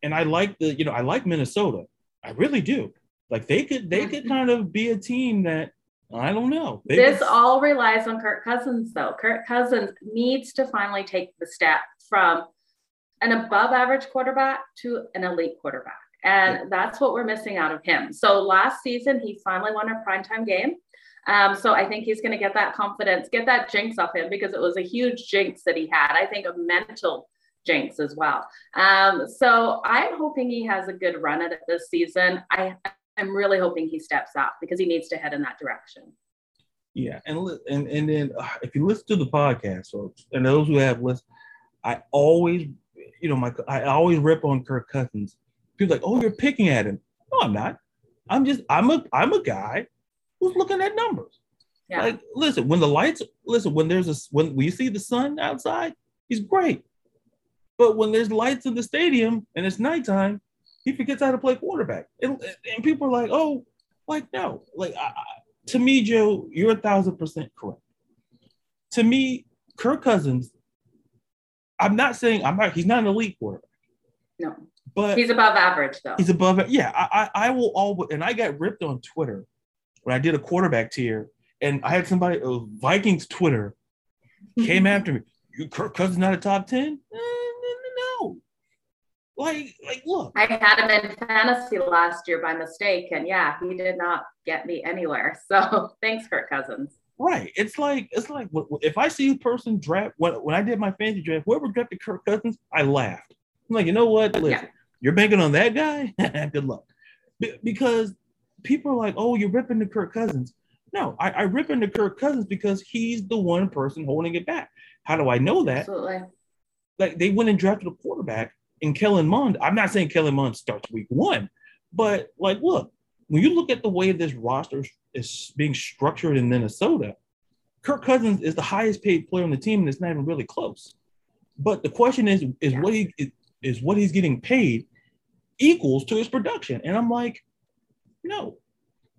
And I like the, you know, I like Minnesota. I really do. Like they could, they could kind of be a team that I don't know. They this could... all relies on Kirk Cousins, though. Kirk Cousins needs to finally take the step from an above average quarterback to an elite quarterback. And that's what we're missing out of him. So last season, he finally won a primetime game. Um, so I think he's going to get that confidence, get that jinx off him because it was a huge jinx that he had. I think a mental jinx as well. Um, so I'm hoping he has a good run at it this season. I I'm really hoping he steps up because he needs to head in that direction. Yeah, and and and then uh, if you listen to the podcast, folks, and those who have listened, I always, you know, my I always rip on Kirk Cousins. People like, oh, you're picking at him. No, I'm not. I'm just I'm a I'm a guy who's looking at numbers. Yeah. Like, listen, when the lights, listen, when there's a when we see the sun outside, he's great. But when there's lights in the stadium and it's nighttime, he forgets how to play quarterback. And, and people are like, oh, like, no. Like, I, to me, Jo, you're a thousand percent correct. To me, Kirk Cousins, I'm not saying I'm not, he's not an elite quarterback. No. But he's above average, though. He's above. Yeah. I, I, I will always, and I got ripped on Twitter when I did a quarterback tier, and I had somebody, uh, Vikings Twitter, came (laughs) after me. You Kirk Cousins not a top 10? No. like, like, look. I had him in fantasy last year by mistake, and yeah, he did not get me anywhere. (laughs) So thanks, Kirk Cousins. Right. It's like it's like if I see a person draft when when I did my fantasy draft, whoever drafted Kirk Cousins, I laughed. I'm like, you know what? Listen, yeah. you're banking on that guy. (laughs) Good luck. because people are like, oh, you're ripping the Kirk Cousins. No, I, I rip into Kirk Cousins because he's the one person holding it back. How do I know that? Absolutely. Like they went and drafted a quarterback in Kellen Mond, I'm not saying Kellen Mond starts week one, but like, look, when you look at the way this roster is being structured in Minnesota, Kirk Cousins is the highest paid player on the team, and it's not even really close. But the question is, is what he is what he's getting paid equals to his production? And I'm like, no,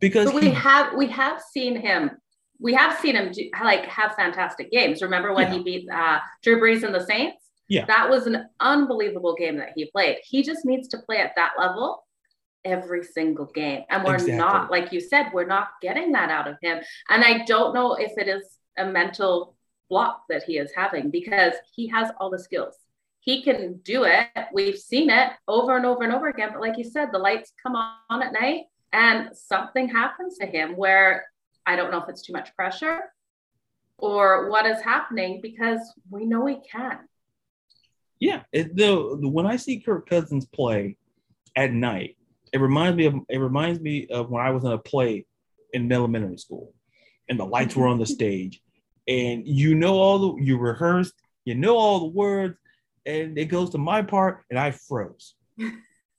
because but we he, have we have seen him. We have seen him do, like have fantastic games. Remember when yeah. he beat uh, Drew Brees and the Saints? Yeah, that was an unbelievable game that he played. He just needs to play at that level every single game. And we're exactly. not, like you said, we're not getting that out of him. And I don't know if it is a mental block that he is having because he has all the skills. He can do it. We've seen it over and over and over again. But like you said, the lights come on at night and something happens to him where I don't know if it's too much pressure or what is happening because we know he can. Yeah, it, the, when I see Kirk Cousins play at night, it reminds me of it reminds me of when I was in a play in elementary school, and the lights were on the stage, and you know all the you rehearsed, you know all the words, and it goes to my part, and I froze. and,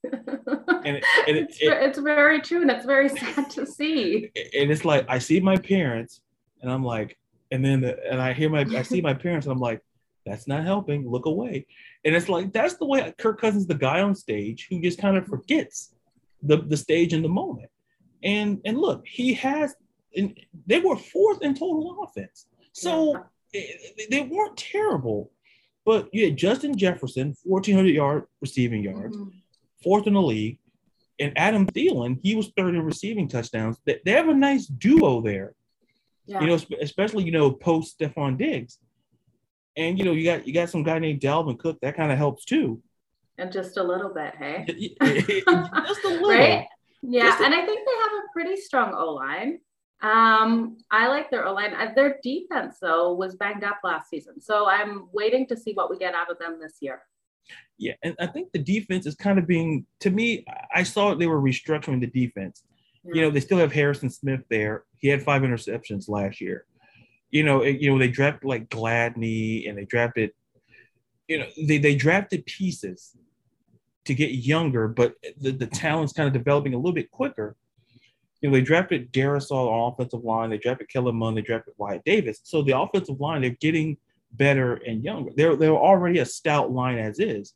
it, and it, (laughs) it's, it, it's very true, and it's very sad to see. (laughs) And it's like I see my parents, and I'm like, and then the, and I hear my I see my parents, and I'm like, that's not helping. Look away. And it's like that's the way Kirk Cousins, the guy on stage who just kind of forgets the, the stage and the moment. And and look, he has and they were fourth in total offense. So yeah. they weren't terrible. But you had Justin Jefferson, 1,400 yard receiving yards, mm-hmm. fourth in the league. And Adam Thielen, he was third in receiving touchdowns. They, they have a nice duo there. Yeah. You know, especially, you know, post Stefon Diggs. And you know, you got you got some guy named Dalvin Cook, that kind of helps too. And just a little bit, hey? (laughs) (laughs) just a little. Right? Yeah, a- and I think they have a pretty strong O line. Um, I like their O line. Uh, their defense, though, was banged up last season. So I'm waiting to see what we get out of them this year. Yeah, and I think the defense is kind of being, to me, I saw they were restructuring the defense. Yeah. You know, they still have Harrison Smith there. He had five interceptions last year. You know, you know they drafted like Gladney and they drafted, you know, they they drafted pieces to get younger, but the, the talent's kind of developing a little bit quicker. You know, they drafted Darrisaw on offensive line, they drafted Kellen Mond, they drafted Wyatt Davis. So the offensive line, they're getting better and younger. They're they're already a stout line as is,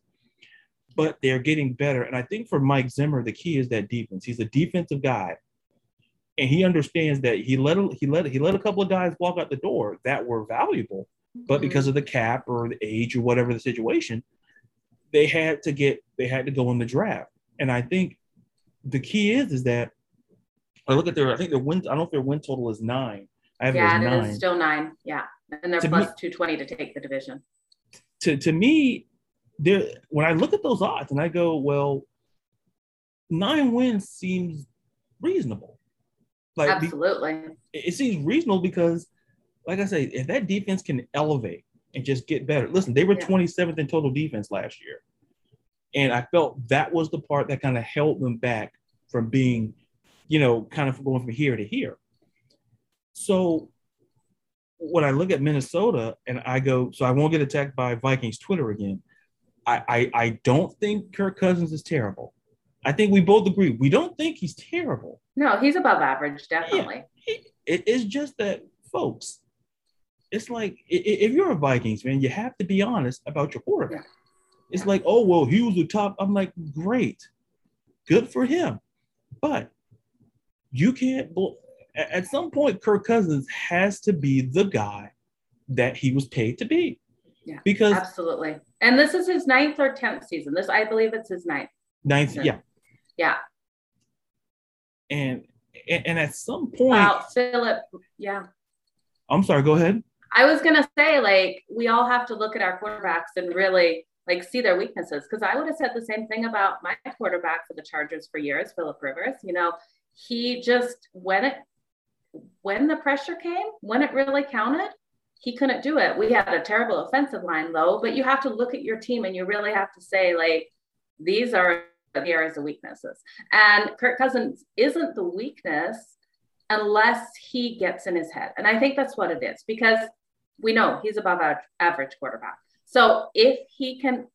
but they're getting better. And I think for Mike Zimmer, the key is that defense. He's a defensive guy, and he understands that he let he let he let a couple of guys walk out the door that were valuable, but mm-hmm. because of the cap or the age or whatever the situation, they had to get they had to go in the draft. And I think the key is is that I look at their I think their win I don't know if their win total is nine. I have yeah, it, it is still nine. Yeah. And they're 220 to take the division. To to me, there when I look at those odds and I go, well, nine wins seems reasonable. Like absolutely. Be, it seems reasonable because, like I say, if that defense can elevate and just get better. Listen, they were yeah. 27th in total defense last year. And I felt that was the part that kind of held them back from being, you know, kind of going from here to here. So when I look at Minnesota and I go, so I won't get attacked by Vikings Twitter again. I, I, I don't think Kirk Cousins is terrible. I think we both agree. We don't think he's terrible. No, he's above average, definitely. Yeah, it, it's just that, folks, it's like if you're a Vikings man, you have to be honest about your quarterback. It's like, oh well, he was the top. I'm like, great, good for him, but you can't. At some point, Kirk Cousins has to be the guy that he was paid to be. Yeah, because absolutely. And this is his ninth or tenth season. This, I believe, it's his ninth. Ninth, yeah, yeah. And and at some point, wow, Philip, yeah. I'm sorry. Go ahead. I was gonna say, like, we all have to look at our quarterbacks and really like see their weaknesses. Because I would have said the same thing about my quarterback for the Chargers for years, Philip Rivers. You know, he just when it when the pressure came, when it really counted, he couldn't do it. We had a terrible offensive line though, but you have to look at your team and you really have to say, like, these are the areas of weaknesses. And Kirk Cousins isn't the weakness unless he gets in his head. And I think that's what it is because we know he's above average quarterback. So if he can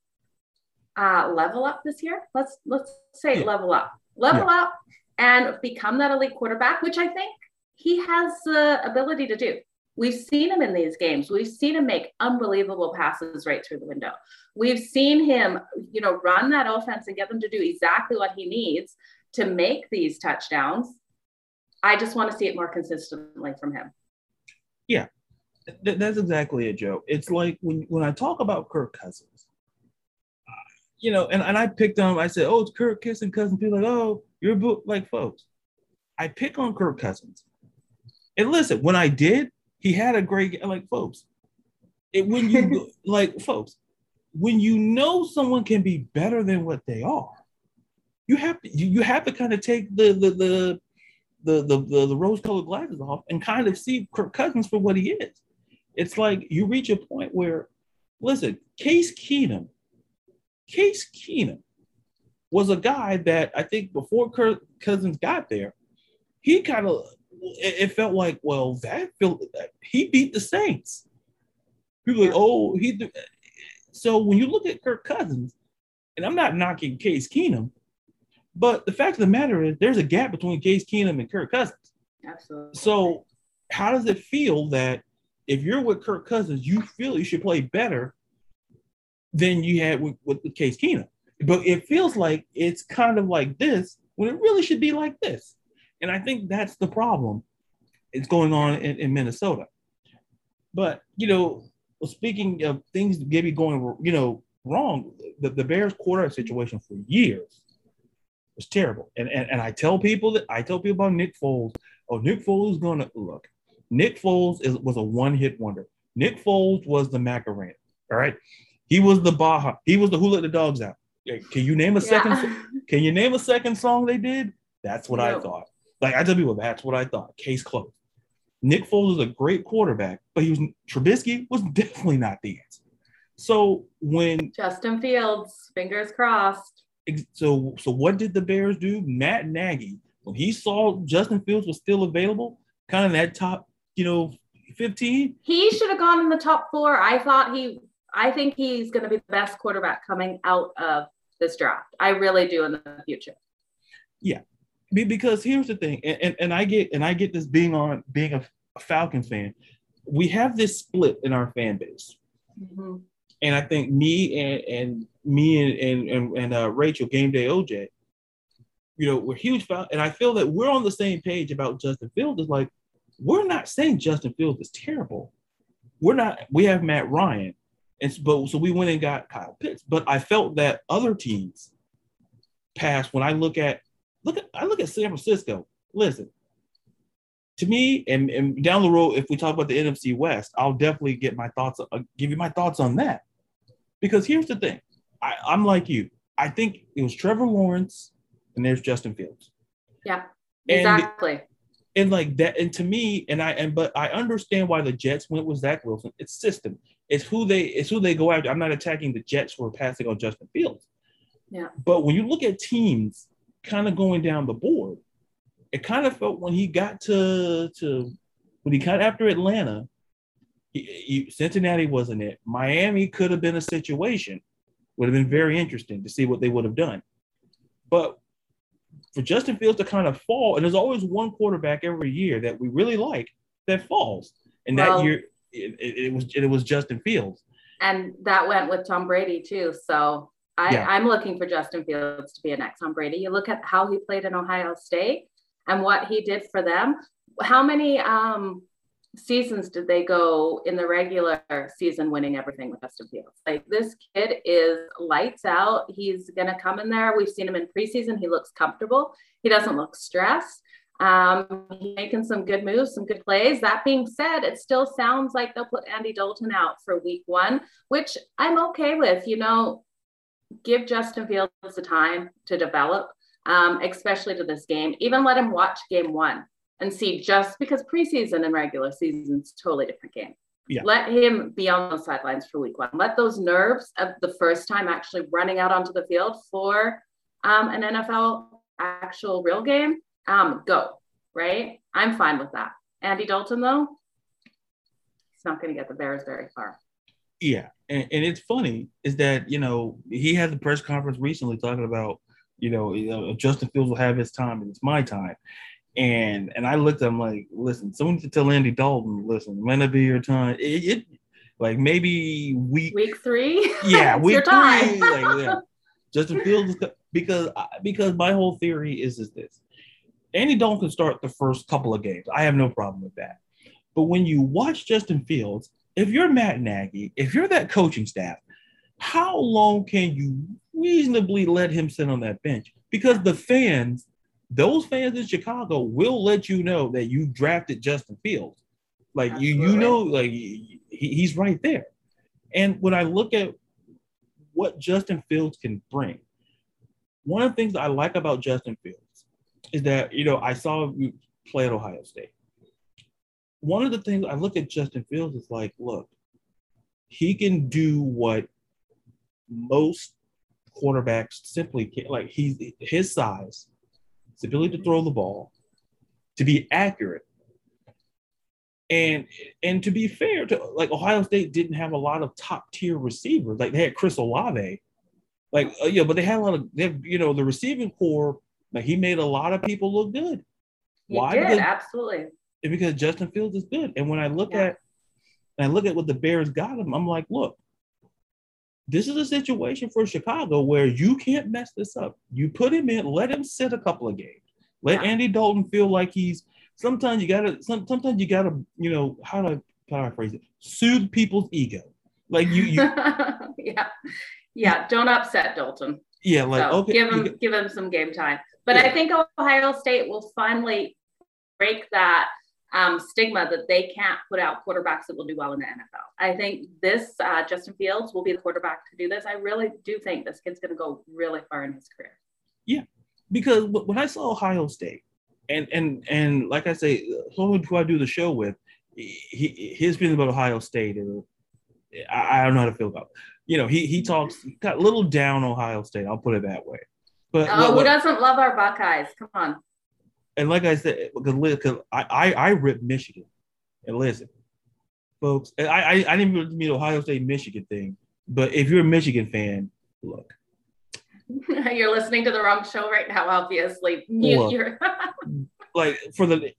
uh, level up this year, let's let's say yeah. level up, level yeah. up, and become that elite quarterback, which I think he has the ability to do. We've seen him in these games. We've seen him make unbelievable passes right through the window. We've seen him, you know, run that offense and get them to do exactly what he needs to make these touchdowns. I just want to see it more consistently from him. Yeah, th- that's exactly a joke. It's like when when I talk about Kirk Cousins, uh, you know, and, and I picked on, I said, oh, it's Kirk kissing Cousins. People like, oh, you're like folks. I pick on Kirk Cousins. And listen, when I did, he had a great like folks. It when you (laughs) like folks, when you know someone can be better than what they are, you have to you, you have to kind of take the the the the the, the, the rose-colored glasses off and kind of see Kirk Cousins for what he is. It's like you reach a point where, listen, Case Keenum, Case Keenum was a guy that I think before Kirk Cousins got there, he kind of it, felt like, well, that feel he beat the Saints. People like, oh, he. So when you look at Kirk Cousins, and I'm not knocking Case Keenum, but the fact of the matter is, there's a gap between Case Keenum and Kirk Cousins. Absolutely. So how does it feel that if you're with Kirk Cousins, you feel you should play better than you had with, with Case Keenum? But it feels like it's kind of like this when it really should be like this. And I think that's the problem. It's going on in, in Minnesota. But, you know, speaking of things maybe going, you know, wrong, the, the Bears quarterback situation for years was terrible. And, and, and I tell people that I tell people about Nick Foles. Oh, Nick Foles is going to look. Nick Foles is, was a one hit wonder. Nick Foles was the Macarena. All right. He was the Baja. He was the Who Let the Dogs Out. Can you name a second? (laughs) Can you name a second song they did? That's what no. I thought. Like I tell people, that's what I thought. Case closed. Nick Foles is a great quarterback, but he was Trubisky was (laughs) definitely not the answer. So when Justin Fields, fingers crossed. So so what did the Bears do? Matt Nagy, when he saw Justin Fields was still available, kind of that top, you know, 15. He should have gone in the top four. I thought he I think he's gonna be the best quarterback coming out of this draft. I really do in the future. Yeah, because here's the thing, and, and, and I get and I get this being on being a, a Falcon fan, we have this split in our fan base. Mm-hmm. And I think me and, and me and and, and uh, Rachel, Game Day OJ, you know, we're huge and I feel that we're on the same page about Justin Fields. Is like we're not saying Justin Fields is terrible. We're not. We have Matt Ryan, and but so we went and got Kyle Pitts. But I felt that other teams passed when I look at Look at I look at San Francisco. Listen, to me, and, and down the road, if we talk about the NFC West, I'll definitely get my thoughts. I'll uh, give you my thoughts on that. Because here's the thing, I, I'm like you. I think it was Trevor Lawrence, and there's Justin Fields. Yeah, exactly. And, and like that, and to me, and I and but I understand why the Jets went with Zach Wilson. It's system. It's who they. It's who they go after. I'm not attacking the Jets for passing on Justin Fields. Yeah. But when you look at teams kind of going down the board. It kind of felt when he got to to when he got after Atlanta, he, he, Cincinnati wasn't it. Miami could have been a situation. Would have been very interesting to see what they would have done. But for Justin Fields to kind of fall, and there's always one quarterback every year that we really like that falls, and well, that year it, it, was it was Justin Fields. And that went with Tom Brady too. So I, yeah. I'm looking for Justin Fields to be an ex Tom Brady. You look at how he played in Ohio State and what he did for them. How many um, seasons did they go in the regular season winning everything with Justin Fields? Like this kid is lights out. He's going to come in there. We've seen him in preseason. He looks comfortable. He doesn't look stressed. Um, he's making some good moves, some good plays. That being said, it still sounds like they'll put Andy Dalton out for week one, which I'm okay with. You know, give Justin Fields the time to develop, um, especially to this game. Even let him watch game one and see just because preseason and regular season is totally different game. Yeah. Let him be on the sidelines for week one. Let those nerves of the first time actually running out onto the field for um, an NFL actual real game um, go, right? I'm fine with that. Andy Dalton, though, he's not going to get the Bears very far. Yeah, and, and it's funny is that you know he had the press conference recently talking about you know, you know Justin Fields will have his time and it's my time, And and I looked at him like, listen, someone to tell Andy Dalton, listen, when it be your time. It, it like maybe week week three. Yeah, (laughs) week three. like, yeah. (laughs) Justin Fields because uh, because my whole theory is is this. Andy Dalton can start the first couple of games. I have no problem with that. But when you watch Justin Fields, if you're Matt Nagy, if you're that coaching staff, how long can you reasonably let him sit on that bench? Because the fans, those fans in Chicago will let you know that you drafted Justin Fields. Like Absolutely. you, you know, like he, he's right there. And when I look at what Justin Fields can bring, one of the things I like about Justin Fields is that you know I saw you play at Ohio State. One of the things I look at Justin Fields is like, look, he can do what most quarterbacks simply can't. Like he's his size, his ability to throw the ball, to be accurate, and and to be fair to like Ohio State didn't have a lot of top tier receivers. Like they had Chris Olave, like uh, yeah, but they had a lot of they have, you know the receiving corps. Like he made a lot of people look good. He Why? Did, because, absolutely. Because Justin Fields is good, and when I look yeah. at and I look at what the Bears got him, I'm like, look, this is a situation for Chicago where you can't mess this up. You put him in, let him sit a couple of games. Let yeah. Andy Dalton feel like he's sometimes you gotta some, sometimes you gotta, you know, how do I how do I phrase it? Soothe people's ego. Like you, you (laughs) yeah. Yeah. Don't upset Dalton. Yeah, like so okay. Give him give him some game time. But yeah. I think Ohio State will finally break that um, stigma that they can't put out quarterbacks that will do well in the NFL. I think this uh, Justin Fields will be the quarterback to do this. I really do think this kid's going to go really far in his career. Yeah, because when I saw Ohio State, and and and like I say, someone who I do the show with, he his feeling about Ohio State, and I, I don't know how to feel about. It. You know, he he talks he got a little down Ohio State. I'll put it that way. But oh, what, who doesn't love our Buckeyes? Come on. And like I said, because, I, I I rip Michigan, and listen, folks, I I, I didn't mean the Ohio State Michigan thing, but if you're a Michigan fan, look. (laughs) you're listening to the wrong show right now, obviously. Mute your (laughs) like for the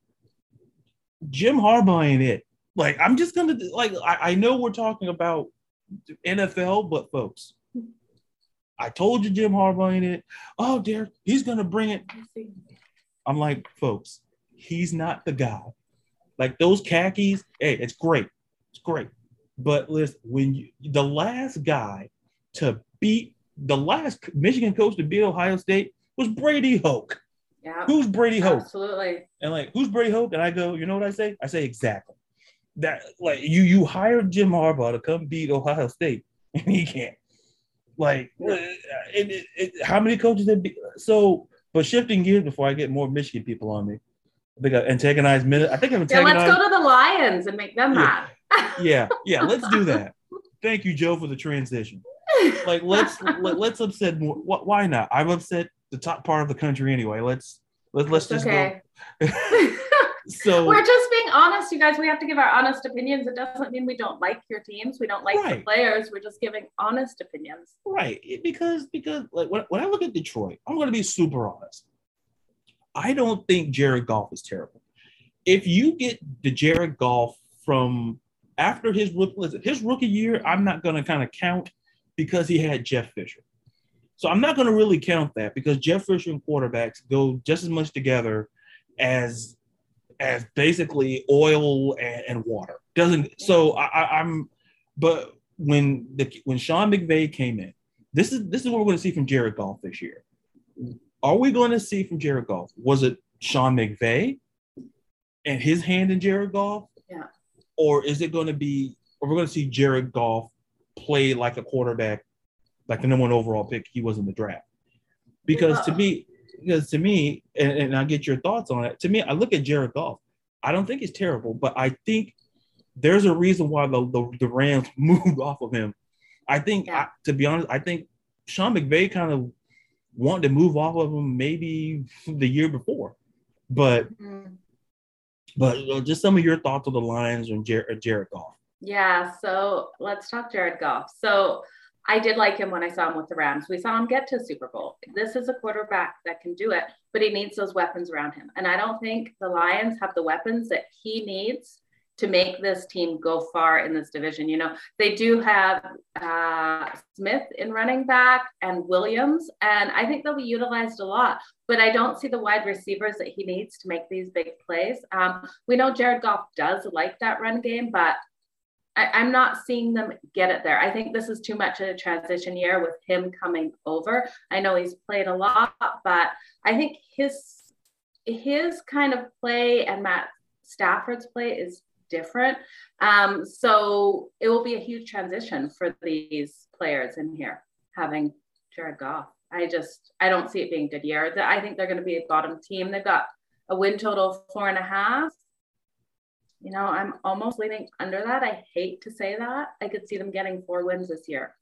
Jim Harbaugh ain't it. Like I'm just gonna like I, I know we're talking about NFL, but folks, I told you Jim Harbaugh ain't it. Oh, dear, he's gonna bring it. I'm like, folks, he's not the guy. Like those khakis, hey, it's great. It's great. But listen, when you the last guy to beat the last Michigan coach to beat Ohio State was Brady Hoke. Yeah. Who's Brady Hoke? Absolutely. And like, who's Brady Hoke? And I go, you know what I say? I say exactly. That like you you hired Jim Harbaugh to come beat Ohio State, (laughs) and he can't. Like, yeah. Uh, it, it, it, how many coaches have be so but shifting gears before I get more Michigan people on me, I think I antagonize minute. I think I'm Yeah, let's go to the Lions and make them yeah. mad. (laughs) yeah, yeah, let's do that. Thank you, Jo, for the transition. Like, let's let, let's upset more. Why not? I'm upset the top part of the country anyway. Let's let's let's just okay. go. (laughs) so we're just being honest, you guys. We have to give our honest opinions. It doesn't mean we don't like your teams. We don't like right. the players. We're just giving honest opinions. Right. Because because like when, when I look at Detroit, I'm going to be super honest. I don't think Jared Goff is terrible. If you get the Jared Goff from after his rookie his rookie year, I'm not going to kind of count because he had Jeff Fisher. So I'm not going to really count that because Jeff Fisher and quarterbacks go just as much together as as basically oil and, and water. Doesn't so I, am but when the when Sean McVay came in, this is this is what we're going to see from Jared Goff this year. Are we going to see from Jared Goff? Was it Sean McVay and his hand in Jared Goff? Yeah. Or is it going to be, or we're going to see Jared Goff play like a quarterback, like the number one overall pick he was in the draft? Because to me, because to me, and, and I get your thoughts on it. To me, I look at Jared Goff. I don't think he's terrible, but I think there's a reason why the, the, the Rams (laughs) moved off of him. I think, yeah. I, to be honest, I think Sean McVay kind of wanted to move off of him maybe the year before, but mm-hmm. but just some of your thoughts on the Lions and Jared, Jared Goff. Yeah, so let's talk Jared Goff. So I did like him when I saw him with the Rams. We saw him get to Super Bowl. This is a quarterback that can do it, but he needs those weapons around him. And I don't think the Lions have the weapons that he needs to make this team go far in this division. You know, they do have uh, Smith in running back and Williams, and I think they'll be utilized a lot. But I don't see the wide receivers that he needs to make these big plays. Um, we know Jared Goff does like that run game, but I, am not seeing them get it there. I think this is too much of a transition year with him coming over. I know he's played a lot, but I think his his kind of play and Matt Stafford's play is different. Um, so it will be a huge transition for these players in here having Jared Goff. I just I don't see it being good year. I think they're going to be a bottom team. They've got a win total of four and a half. You know, I'm almost leaning under that. I hate to say that. I could see them getting four wins this year.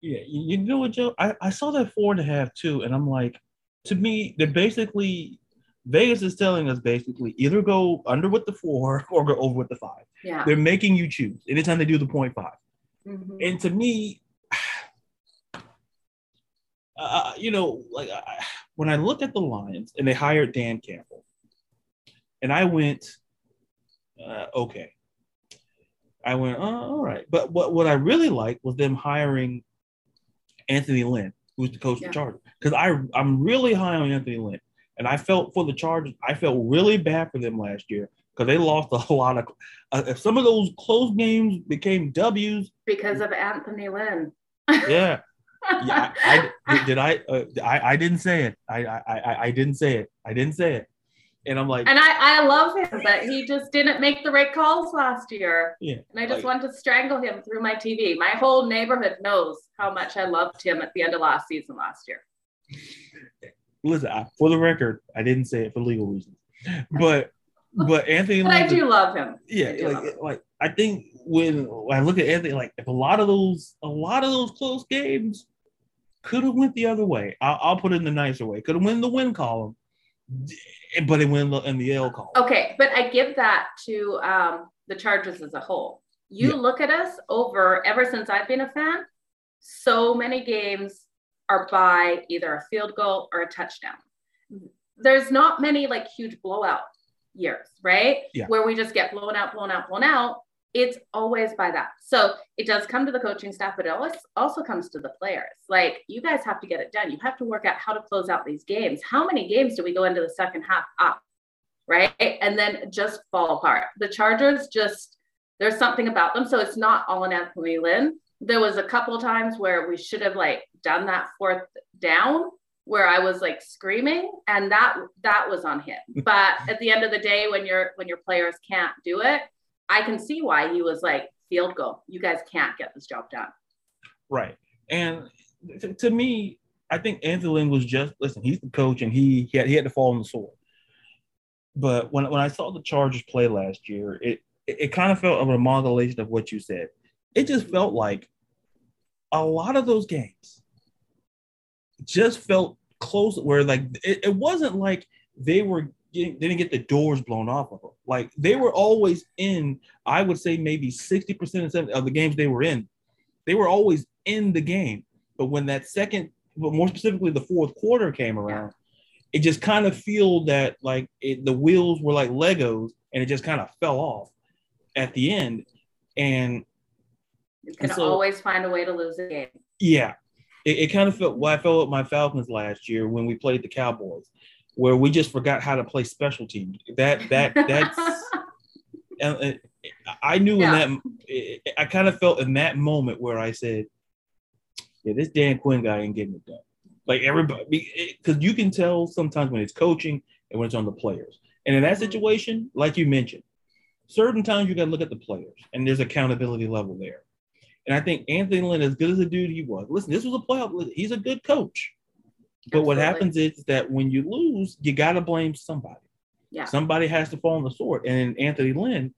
Yeah, you know what, Jo? I, I saw that four and a half too, and I'm like, to me, they're basically Vegas is telling us basically either go under with the four (laughs) or go over with the five. Yeah. They're making you choose anytime they do the point 5 mm-hmm. And to me, (sighs) uh, you know, like uh, when I look at the Lions and they hired Dan Campbell, and I went, uh, okay. I went, oh, all right. But what, what I really liked was them hiring Anthony Lynn, who's the coach yeah. of the Chargers, because I I'm really high on Anthony Lynn. And I felt for the Chargers, I felt really bad for them last year because they lost a (laughs) lot of. Uh, some of those close games became W's because of Anthony Lynn. yeah, (laughs) yeah. I, I did. I, uh, I I didn't say it. I, I I didn't say it. I didn't say it. And I'm like, and I, I love him, but he just didn't make the right calls last year. Yeah. And I just like, wanted to strangle him through my TV. My whole neighborhood knows how much I loved him at the end of last season last year listen, I, for the record, I didn't say it for legal reasons, but but Anthony. but I do love him. Yeah, like him. like I think when, when I look at Anthony, like if a lot of those a lot of those close games could have went the other way. I'll, I'll put it in the nicer way. Could have won the win column, but it went in the L column. Okay, but I give that to um, the Chargers as a whole. You yeah. look at us over ever since I've been a fan. So many games are by either a field goal or a touchdown. There's not many like huge blowout years, right? Yeah. Where we just get blown out, blown out, blown out. It's always by that. So it does come to the coaching staff, but it also comes to the players. Like you guys have to get it done. You have to work out how to close out these games. How many games do we go into the second half up? Right. And then just fall apart. The Chargers just, there's something about them. So it's not all in Anthony Lynn there was a couple times where we should have like done that fourth down where I was like screaming and that that was on him. But at the end of the day when your when your players can't do it, I can see why he was like field goal. You guys can't get this job done. Right. And to, to me, I think Anthony Lynn was just listen, he's the coach and he he had, he had to fall on the sword. But when when I saw the Chargers play last year, it it, it kind of felt a modulation of what you said. It just felt like a lot of those games just felt close where like it, it wasn't like they were getting, didn't get the doors blown off of them. Like they were always in, I would say maybe 60% of the games they were in, they were always in the game. But when that second, but more specifically the fourth quarter came around, it just kind of feel that like it, the wheels were like Legos and it just kind of fell off at the end. And you can so, always find a way to lose a game. Yeah. It, it kind of felt well, I felt with my Falcons last year when we played the Cowboys, where we just forgot how to play special teams. That that that's (laughs) and, I knew yeah. in that I kind of felt in that moment where I said, "Yeah, this Dan Quinn guy ain't getting it done." Like everybody, because you can tell sometimes when it's coaching and when it's on the players. And in that mm-hmm. situation, like you mentioned, certain times you got to look at the players, and there's accountability level there. And I think Anthony Lynn, as good as a dude he was, listen, this was a playoff. He's a good coach. But Absolutely. what happens is that when you lose, you got to blame somebody. Yeah. Somebody has to fall on the sword. And Anthony Lynn,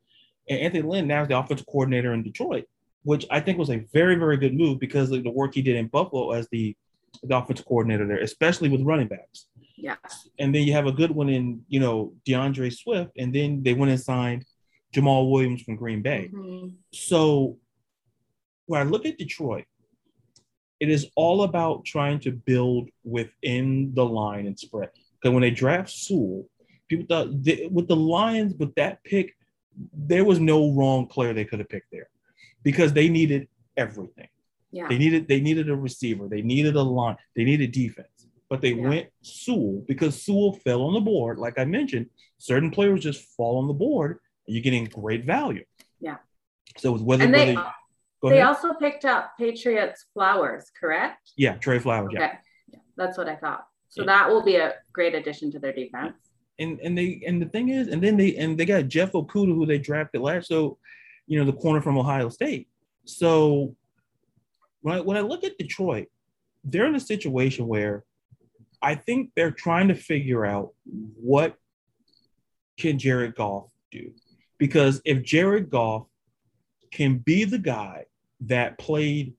and Anthony Lynn now is the offensive coordinator in Detroit, which I think was a very, very good move because of the work he did in Buffalo as the, the offensive coordinator there, especially with running backs. Yeah. And then you have a good one in, you know, DeAndre Swift, and then they went and signed Jamaal Williams from Green Bay. Mm-hmm. So when I look at Detroit, it is all about trying to build within the line and spread. Because when they draft Sewell, people thought they, with the Lions, with that pick, there was no wrong player they could have picked there because they needed everything. Yeah. They needed they needed a receiver, they needed a line, they needed defense. But they yeah. went Sewell because Sewell fell on the board. Like I mentioned, certain players just fall on the board and you're getting great value. Yeah. So it's whether, and they, whether they also picked up Patriots Flowers, correct? Yeah, Trey Flowers. Okay. Yeah. That's what I thought. So yeah. that will be a great addition to their defense. And and they and the thing is, and then they and they got Jeff Okudah, who they drafted last. So, you know, the corner from Ohio State. So when I when I look at Detroit, they're in a situation where I think they're trying to figure out what can Jared Goff do. Because if Jared Goff can be the guy that played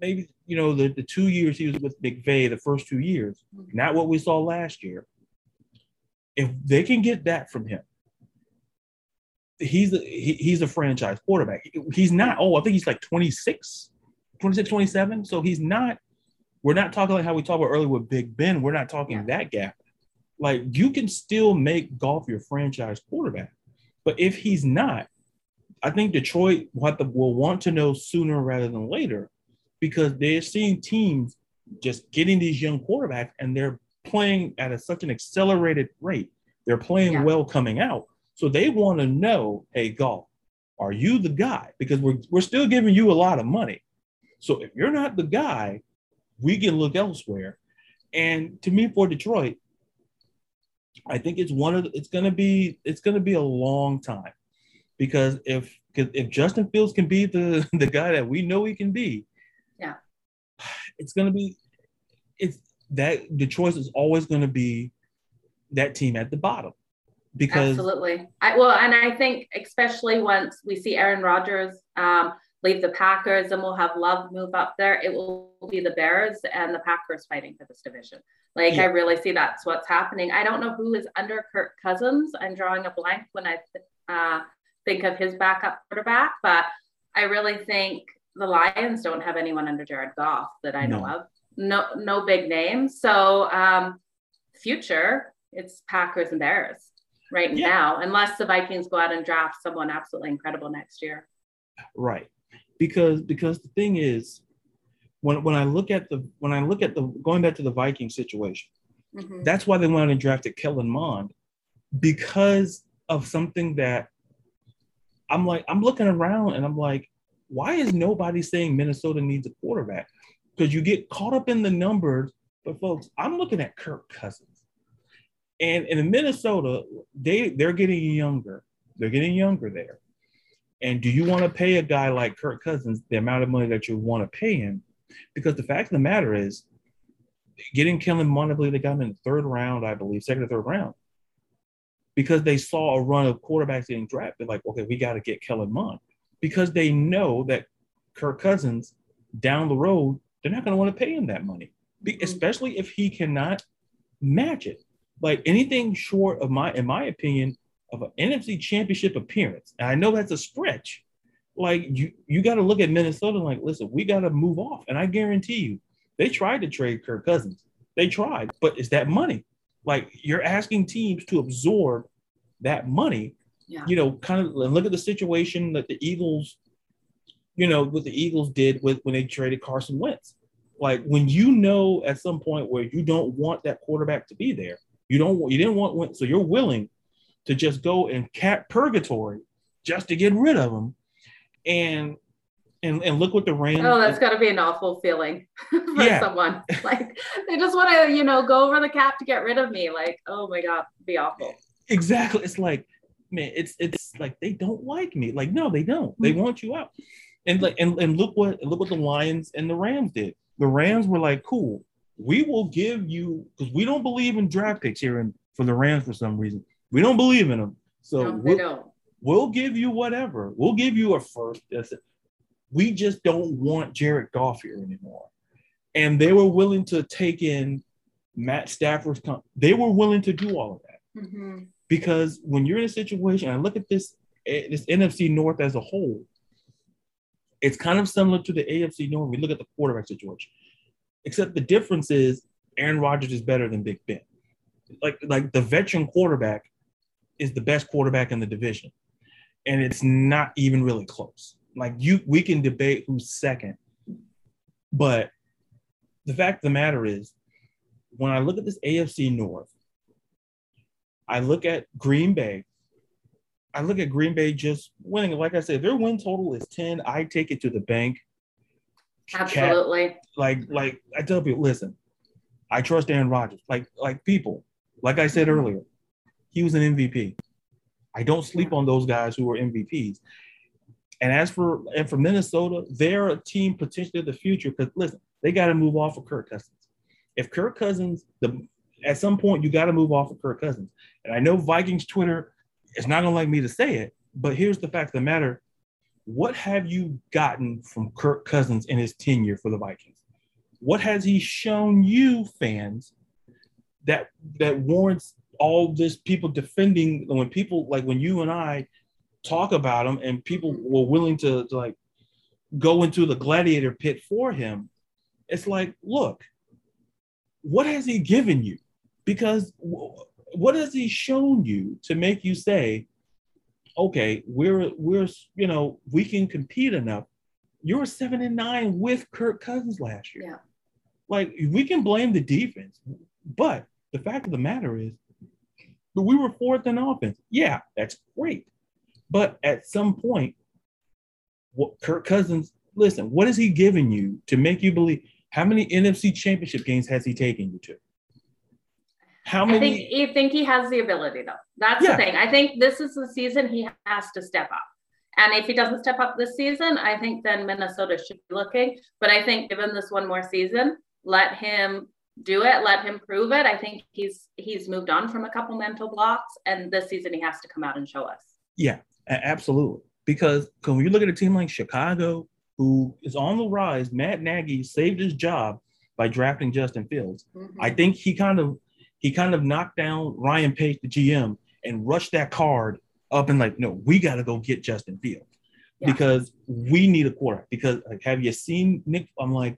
maybe you know the, the two years he was with McVay, the first two years, mm-hmm. not what we saw last year. If they can get that from him, he's a, he, he's a franchise quarterback. He's not. Oh, I think he's like 26, 26, 27. So he's not. We're not talking like how we talked about earlier with Big Ben. We're not talking yeah. that gap. Like you can still make Goff your franchise quarterback, but if he's not, I think Detroit will, to, will want to know sooner rather than later because they're seeing teams just getting these young quarterbacks and they're playing at a, such an accelerated rate. They're playing yeah. well coming out. So they want to know, hey, Goff, are you the guy? Because we're, we're still giving you a lot of money. So if you're not the guy, we can look elsewhere. And to me, for Detroit, I think it's one of the, it's gonna be it's gonna be a long time because if if Justin Fields can be the (laughs) the guy that we know he can be, yeah, (sighs) it's gonna be it's that the choice is always gonna be that team at the bottom because absolutely. I, well, and I think especially once we see Aaron Rodgers um, leave the Packers, and we'll have Love move up there. It will be the Bears and the Packers fighting for this division. Like yeah. I really see that's what's happening. I don't know who is under Kirk Cousins. I'm drawing a blank when I uh, think of his backup quarterback, but I really think the Lions don't have anyone under Jared Goff that I know of. No, no big names. So um, future, it's Packers and Bears right yeah. now, unless the Vikings go out and draft someone absolutely incredible next year. Right. Because because the thing is, when when I look at the when I look at the going back to the Viking situation, mm-hmm. that's why they went and drafted Kellen Mond because of something that I'm like, I'm looking around and I'm like, why is nobody saying Minnesota needs a quarterback? Because you get caught up in the numbers. But folks, I'm looking at Kirk Cousins. And in Minnesota, they they're getting younger. They're getting younger there. And do you want to pay a guy like Kirk Cousins the amount of money that you want to pay him? Because the fact of the matter is, getting Kellen Mond, they got him in the third round, I believe, second or third round because they saw a run of quarterbacks getting drafted. Like, okay, we got to get Kellen Mond because they know that Kirk Cousins down the road, they're not going to want to pay him that money, mm-hmm. especially if he cannot match it. Like anything short of my, in my opinion, of an NFC Championship appearance. And I know that's a stretch. Like you, you got to look at Minnesota. Like, listen, we got to move off. And I guarantee you, they tried to trade Kirk Cousins. They tried, but it's that money. Like you're asking teams to absorb that money. Yeah. You know, kind of look at the situation that the Eagles, you know, what the Eagles did with when they traded Carson Wentz. Like when you know at some point where you don't want that quarterback to be there, you don't want you didn't want Wentz, so you're willing to just go and cat purgatory just to get rid of him. And and, and look what the Rams. Oh, that's got to be an awful feeling (laughs) for yeah. someone. (laughs) Like they just want to, you know, go over the cap to get rid of me. Like, oh my god, be awful. Exactly. It's like, man, it's it's like they don't like me. Like, no, they don't. They mm-hmm. want you out. And like, and, and look what look what the Lions and the Rams did. The Rams were like, cool, we will give you because we don't believe in draft picks here and for the Rams for some reason. We don't believe in them. So no, we'll, we'll, give you whatever. We'll give you a first. That's it we just don't want Jared Goff here anymore. And they were willing to take in Matt Stafford's. Com- they were willing to do all of that mm-hmm. because when you're in a situation, I look at this eh, this NFC North as a whole. It's kind of similar to the AFC North. We look at the quarterback situation, except the difference is Aaron Rodgers is better than Big Ben. Like like the veteran quarterback is the best quarterback in the division, and it's not even really close. Like you, we can debate who's second, but the fact of the matter is, when I look at this AFC North, I look at Green Bay. I look at Green Bay just winning. Like I said, their win total is 10. I take it to the bank. Absolutely. Cat, like, like I tell people, listen, I trust Aaron Rodgers. Like, like people, like I said earlier, he was an MVP. I don't sleep on those guys who are MVPs. And as for and for Minnesota, they're a team potentially the future because listen, they got to move off of Kirk Cousins. If Kirk Cousins, the at some point you got to move off of Kirk Cousins. And I know Vikings Twitter is not gonna like me to say it, but here's the fact of the matter: what have you gotten from Kirk Cousins in his tenure for the Vikings? What has he shown you, fans, that that warrants all this people defending when people like when you and I talk about him and people were willing to, to like go into the gladiator pit for him? It's like, look, what has he given you? Because what has he shown you to make you say, okay, we're we're you know we can compete enough. You're seven and nine with Kirk Cousins last year. Yeah. Like we can blame the defense, but the fact of the matter is, that we were fourth in offense. Yeah, that's great, but at some point, what Kirk Cousins? Listen, what is he giving you to make you believe? How many NFC Championship games has he taken you to? How many? I think you think he has the ability, though. That's yeah. the thing. I think this is the season he has to step up. And if he doesn't step up this season, I think then Minnesota should be looking. But I think given this one more season, let him do it, let him prove it. I think he's he's moved on from a couple mental blocks, and this season he has to come out and show us. Yeah, absolutely. Because when you look at a team like Chicago, who is on the rise, Matt Nagy saved his job by drafting Justin Fields. Mm-hmm. I think he kind of he kind of knocked down Ryan Pace, the GM, and rushed that card up and like, no, we got to go get Justin Fields yeah. because we need a quarterback. Because like, have you seen Nick? I'm like,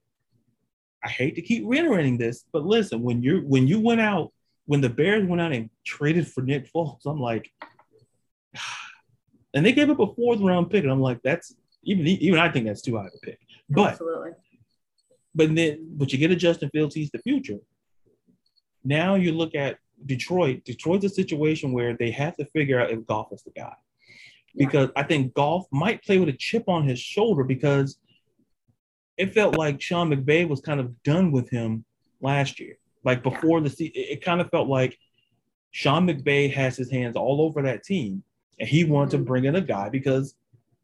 I hate to keep reiterating this, but listen, when you when you went out, when the Bears went out and traded for Nick Foles, I'm like, and they gave up a fourth round pick, and I'm like, that's even even I think that's too high of a pick. But Absolutely. But then, but you get a Justin Fields, he's the future. Now you look at Detroit. Detroit's a situation where they have to figure out if Goff is the guy. Because yeah. I think Goff might play with a chip on his shoulder because it felt like Sean McVay was kind of done with him last year. Like before yeah. the season, it kind of felt like Sean McVay has his hands all over that team, and he wanted to bring in a guy because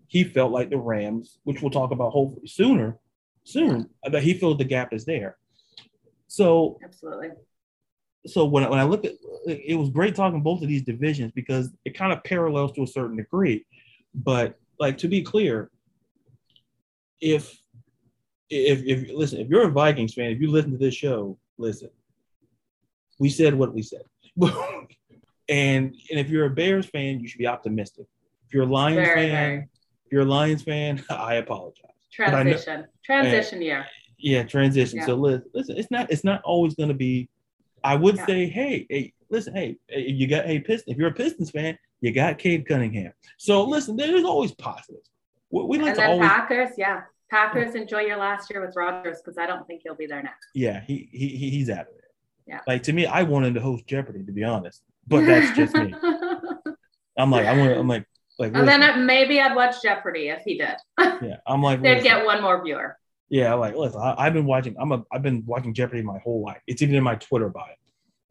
he felt like the Rams, which we'll talk about hopefully sooner, soon, that he felt the gap is there. So absolutely so when, when I look at it was great talking both of these divisions because it kind of parallels to a certain degree. But like to be clear, if if if listen, if you're a Vikings fan, if you listen to this show, listen. We said what we said. (laughs) and and if you're a Bears fan, you should be optimistic. If you're a Lions very, fan, very. if you're a Lions fan, (laughs) I apologize. Transition. Know, transition year. Yeah, transition. Yeah. So listen, it's not it's not always going to be I would yeah. say, hey, hey, listen, hey, you got hey Pistons. If you're a Pistons fan, you got Cade Cunningham. So listen, there's always positives. We, we like and then always, Packers, yeah, Packers. Enjoy your last year with Rodgers because I don't think he'll be there next. Yeah, he he he's out of there. Yeah. Like to me, I wanted to host Jeopardy to be honest, but that's just me. (laughs) I'm like, I want. I'm like, like. And then maybe I'd watch Jeopardy if he did. yeah, I'm like. They'd get one more viewer. Yeah, like listen, I, have been watching. I'm a. I've been watching Jeopardy my whole life. It's even in my Twitter bio.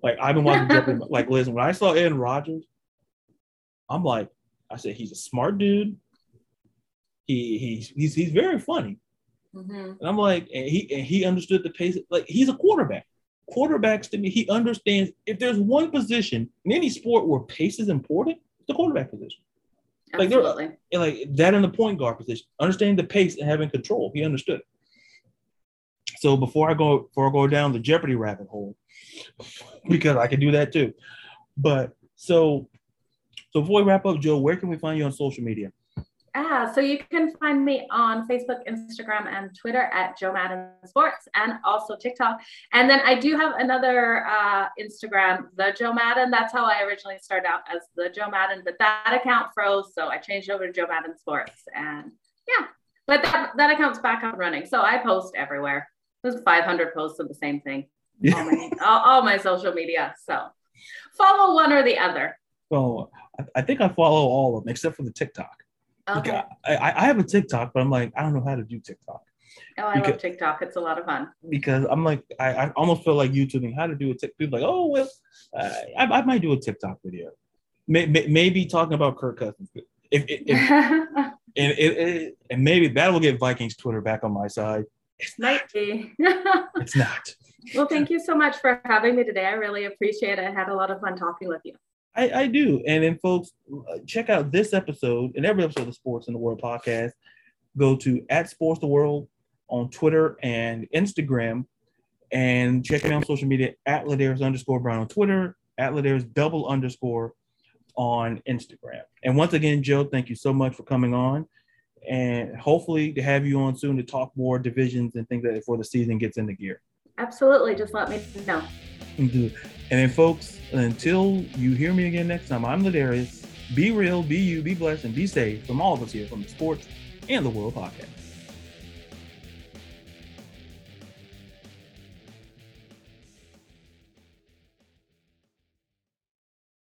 Like I've been watching Jeopardy. (laughs) like listen, when I saw Aaron Rodgers, I'm like, I said he's a smart dude. He he's he's he's very funny. Mm-hmm. And I'm like, and he and he understood the pace. Like he's a quarterback. Quarterbacks to me, he understands if there's one position in any sport where pace is important, it's the quarterback position. Absolutely. Like, like that in the point guard position, understanding the pace and having control. He understood. So before I go before I go down the Jeopardy rabbit hole, (laughs) because I can do that too. But so so before we wrap up, Jo, where can we find you on social media? Yeah, so you can find me on Facebook, Instagram, and Twitter at Jo Madden Sports, and also TikTok. And then I do have another uh, Instagram, the Jo Madden. That's how I originally started out as the Jo Madden, but that account froze, so I changed over to Jo Madden Sports. And yeah, but that, that account's back up running, so I post everywhere. There's 500 posts of the same thing. Yeah. All, my, all, all my social media. So follow one or the other. Well, I think I follow all of them except for the TikTok. Okay. I, I have a TikTok, but I'm like, I don't know how to do TikTok. Oh, I because, love TikTok. It's a lot of fun. Because I'm like, I, I almost feel like YouTubing how to do a TikTok. People like, oh, well, uh, I, I might do a TikTok video. May, may, maybe talking about Kirk Cousins. If, if, if (laughs) and, it, and maybe that will get Vikings Twitter back on my side. It's Might be. (laughs) it's not. Well, thank you so much for having me today. I really appreciate it. I had a lot of fun talking with you. I, I do. And then, folks, uh, check out this episode and every episode of the Sports in the World podcast. Go to at Sports the World on Twitter and Instagram, and check me out on social media at Ladarius underscore Brown on Twitter, at Ladarius double underscore on Instagram. And once again, Jo, thank you so much for coming on, and hopefully to have you on soon to talk more divisions and things that before the season gets into gear. Absolutely, just let me know. And then, folks, until you hear me again next time, I'm Ladarius. Be real, be you, be blessed, and be safe from all of us here from the Sports and the World podcast.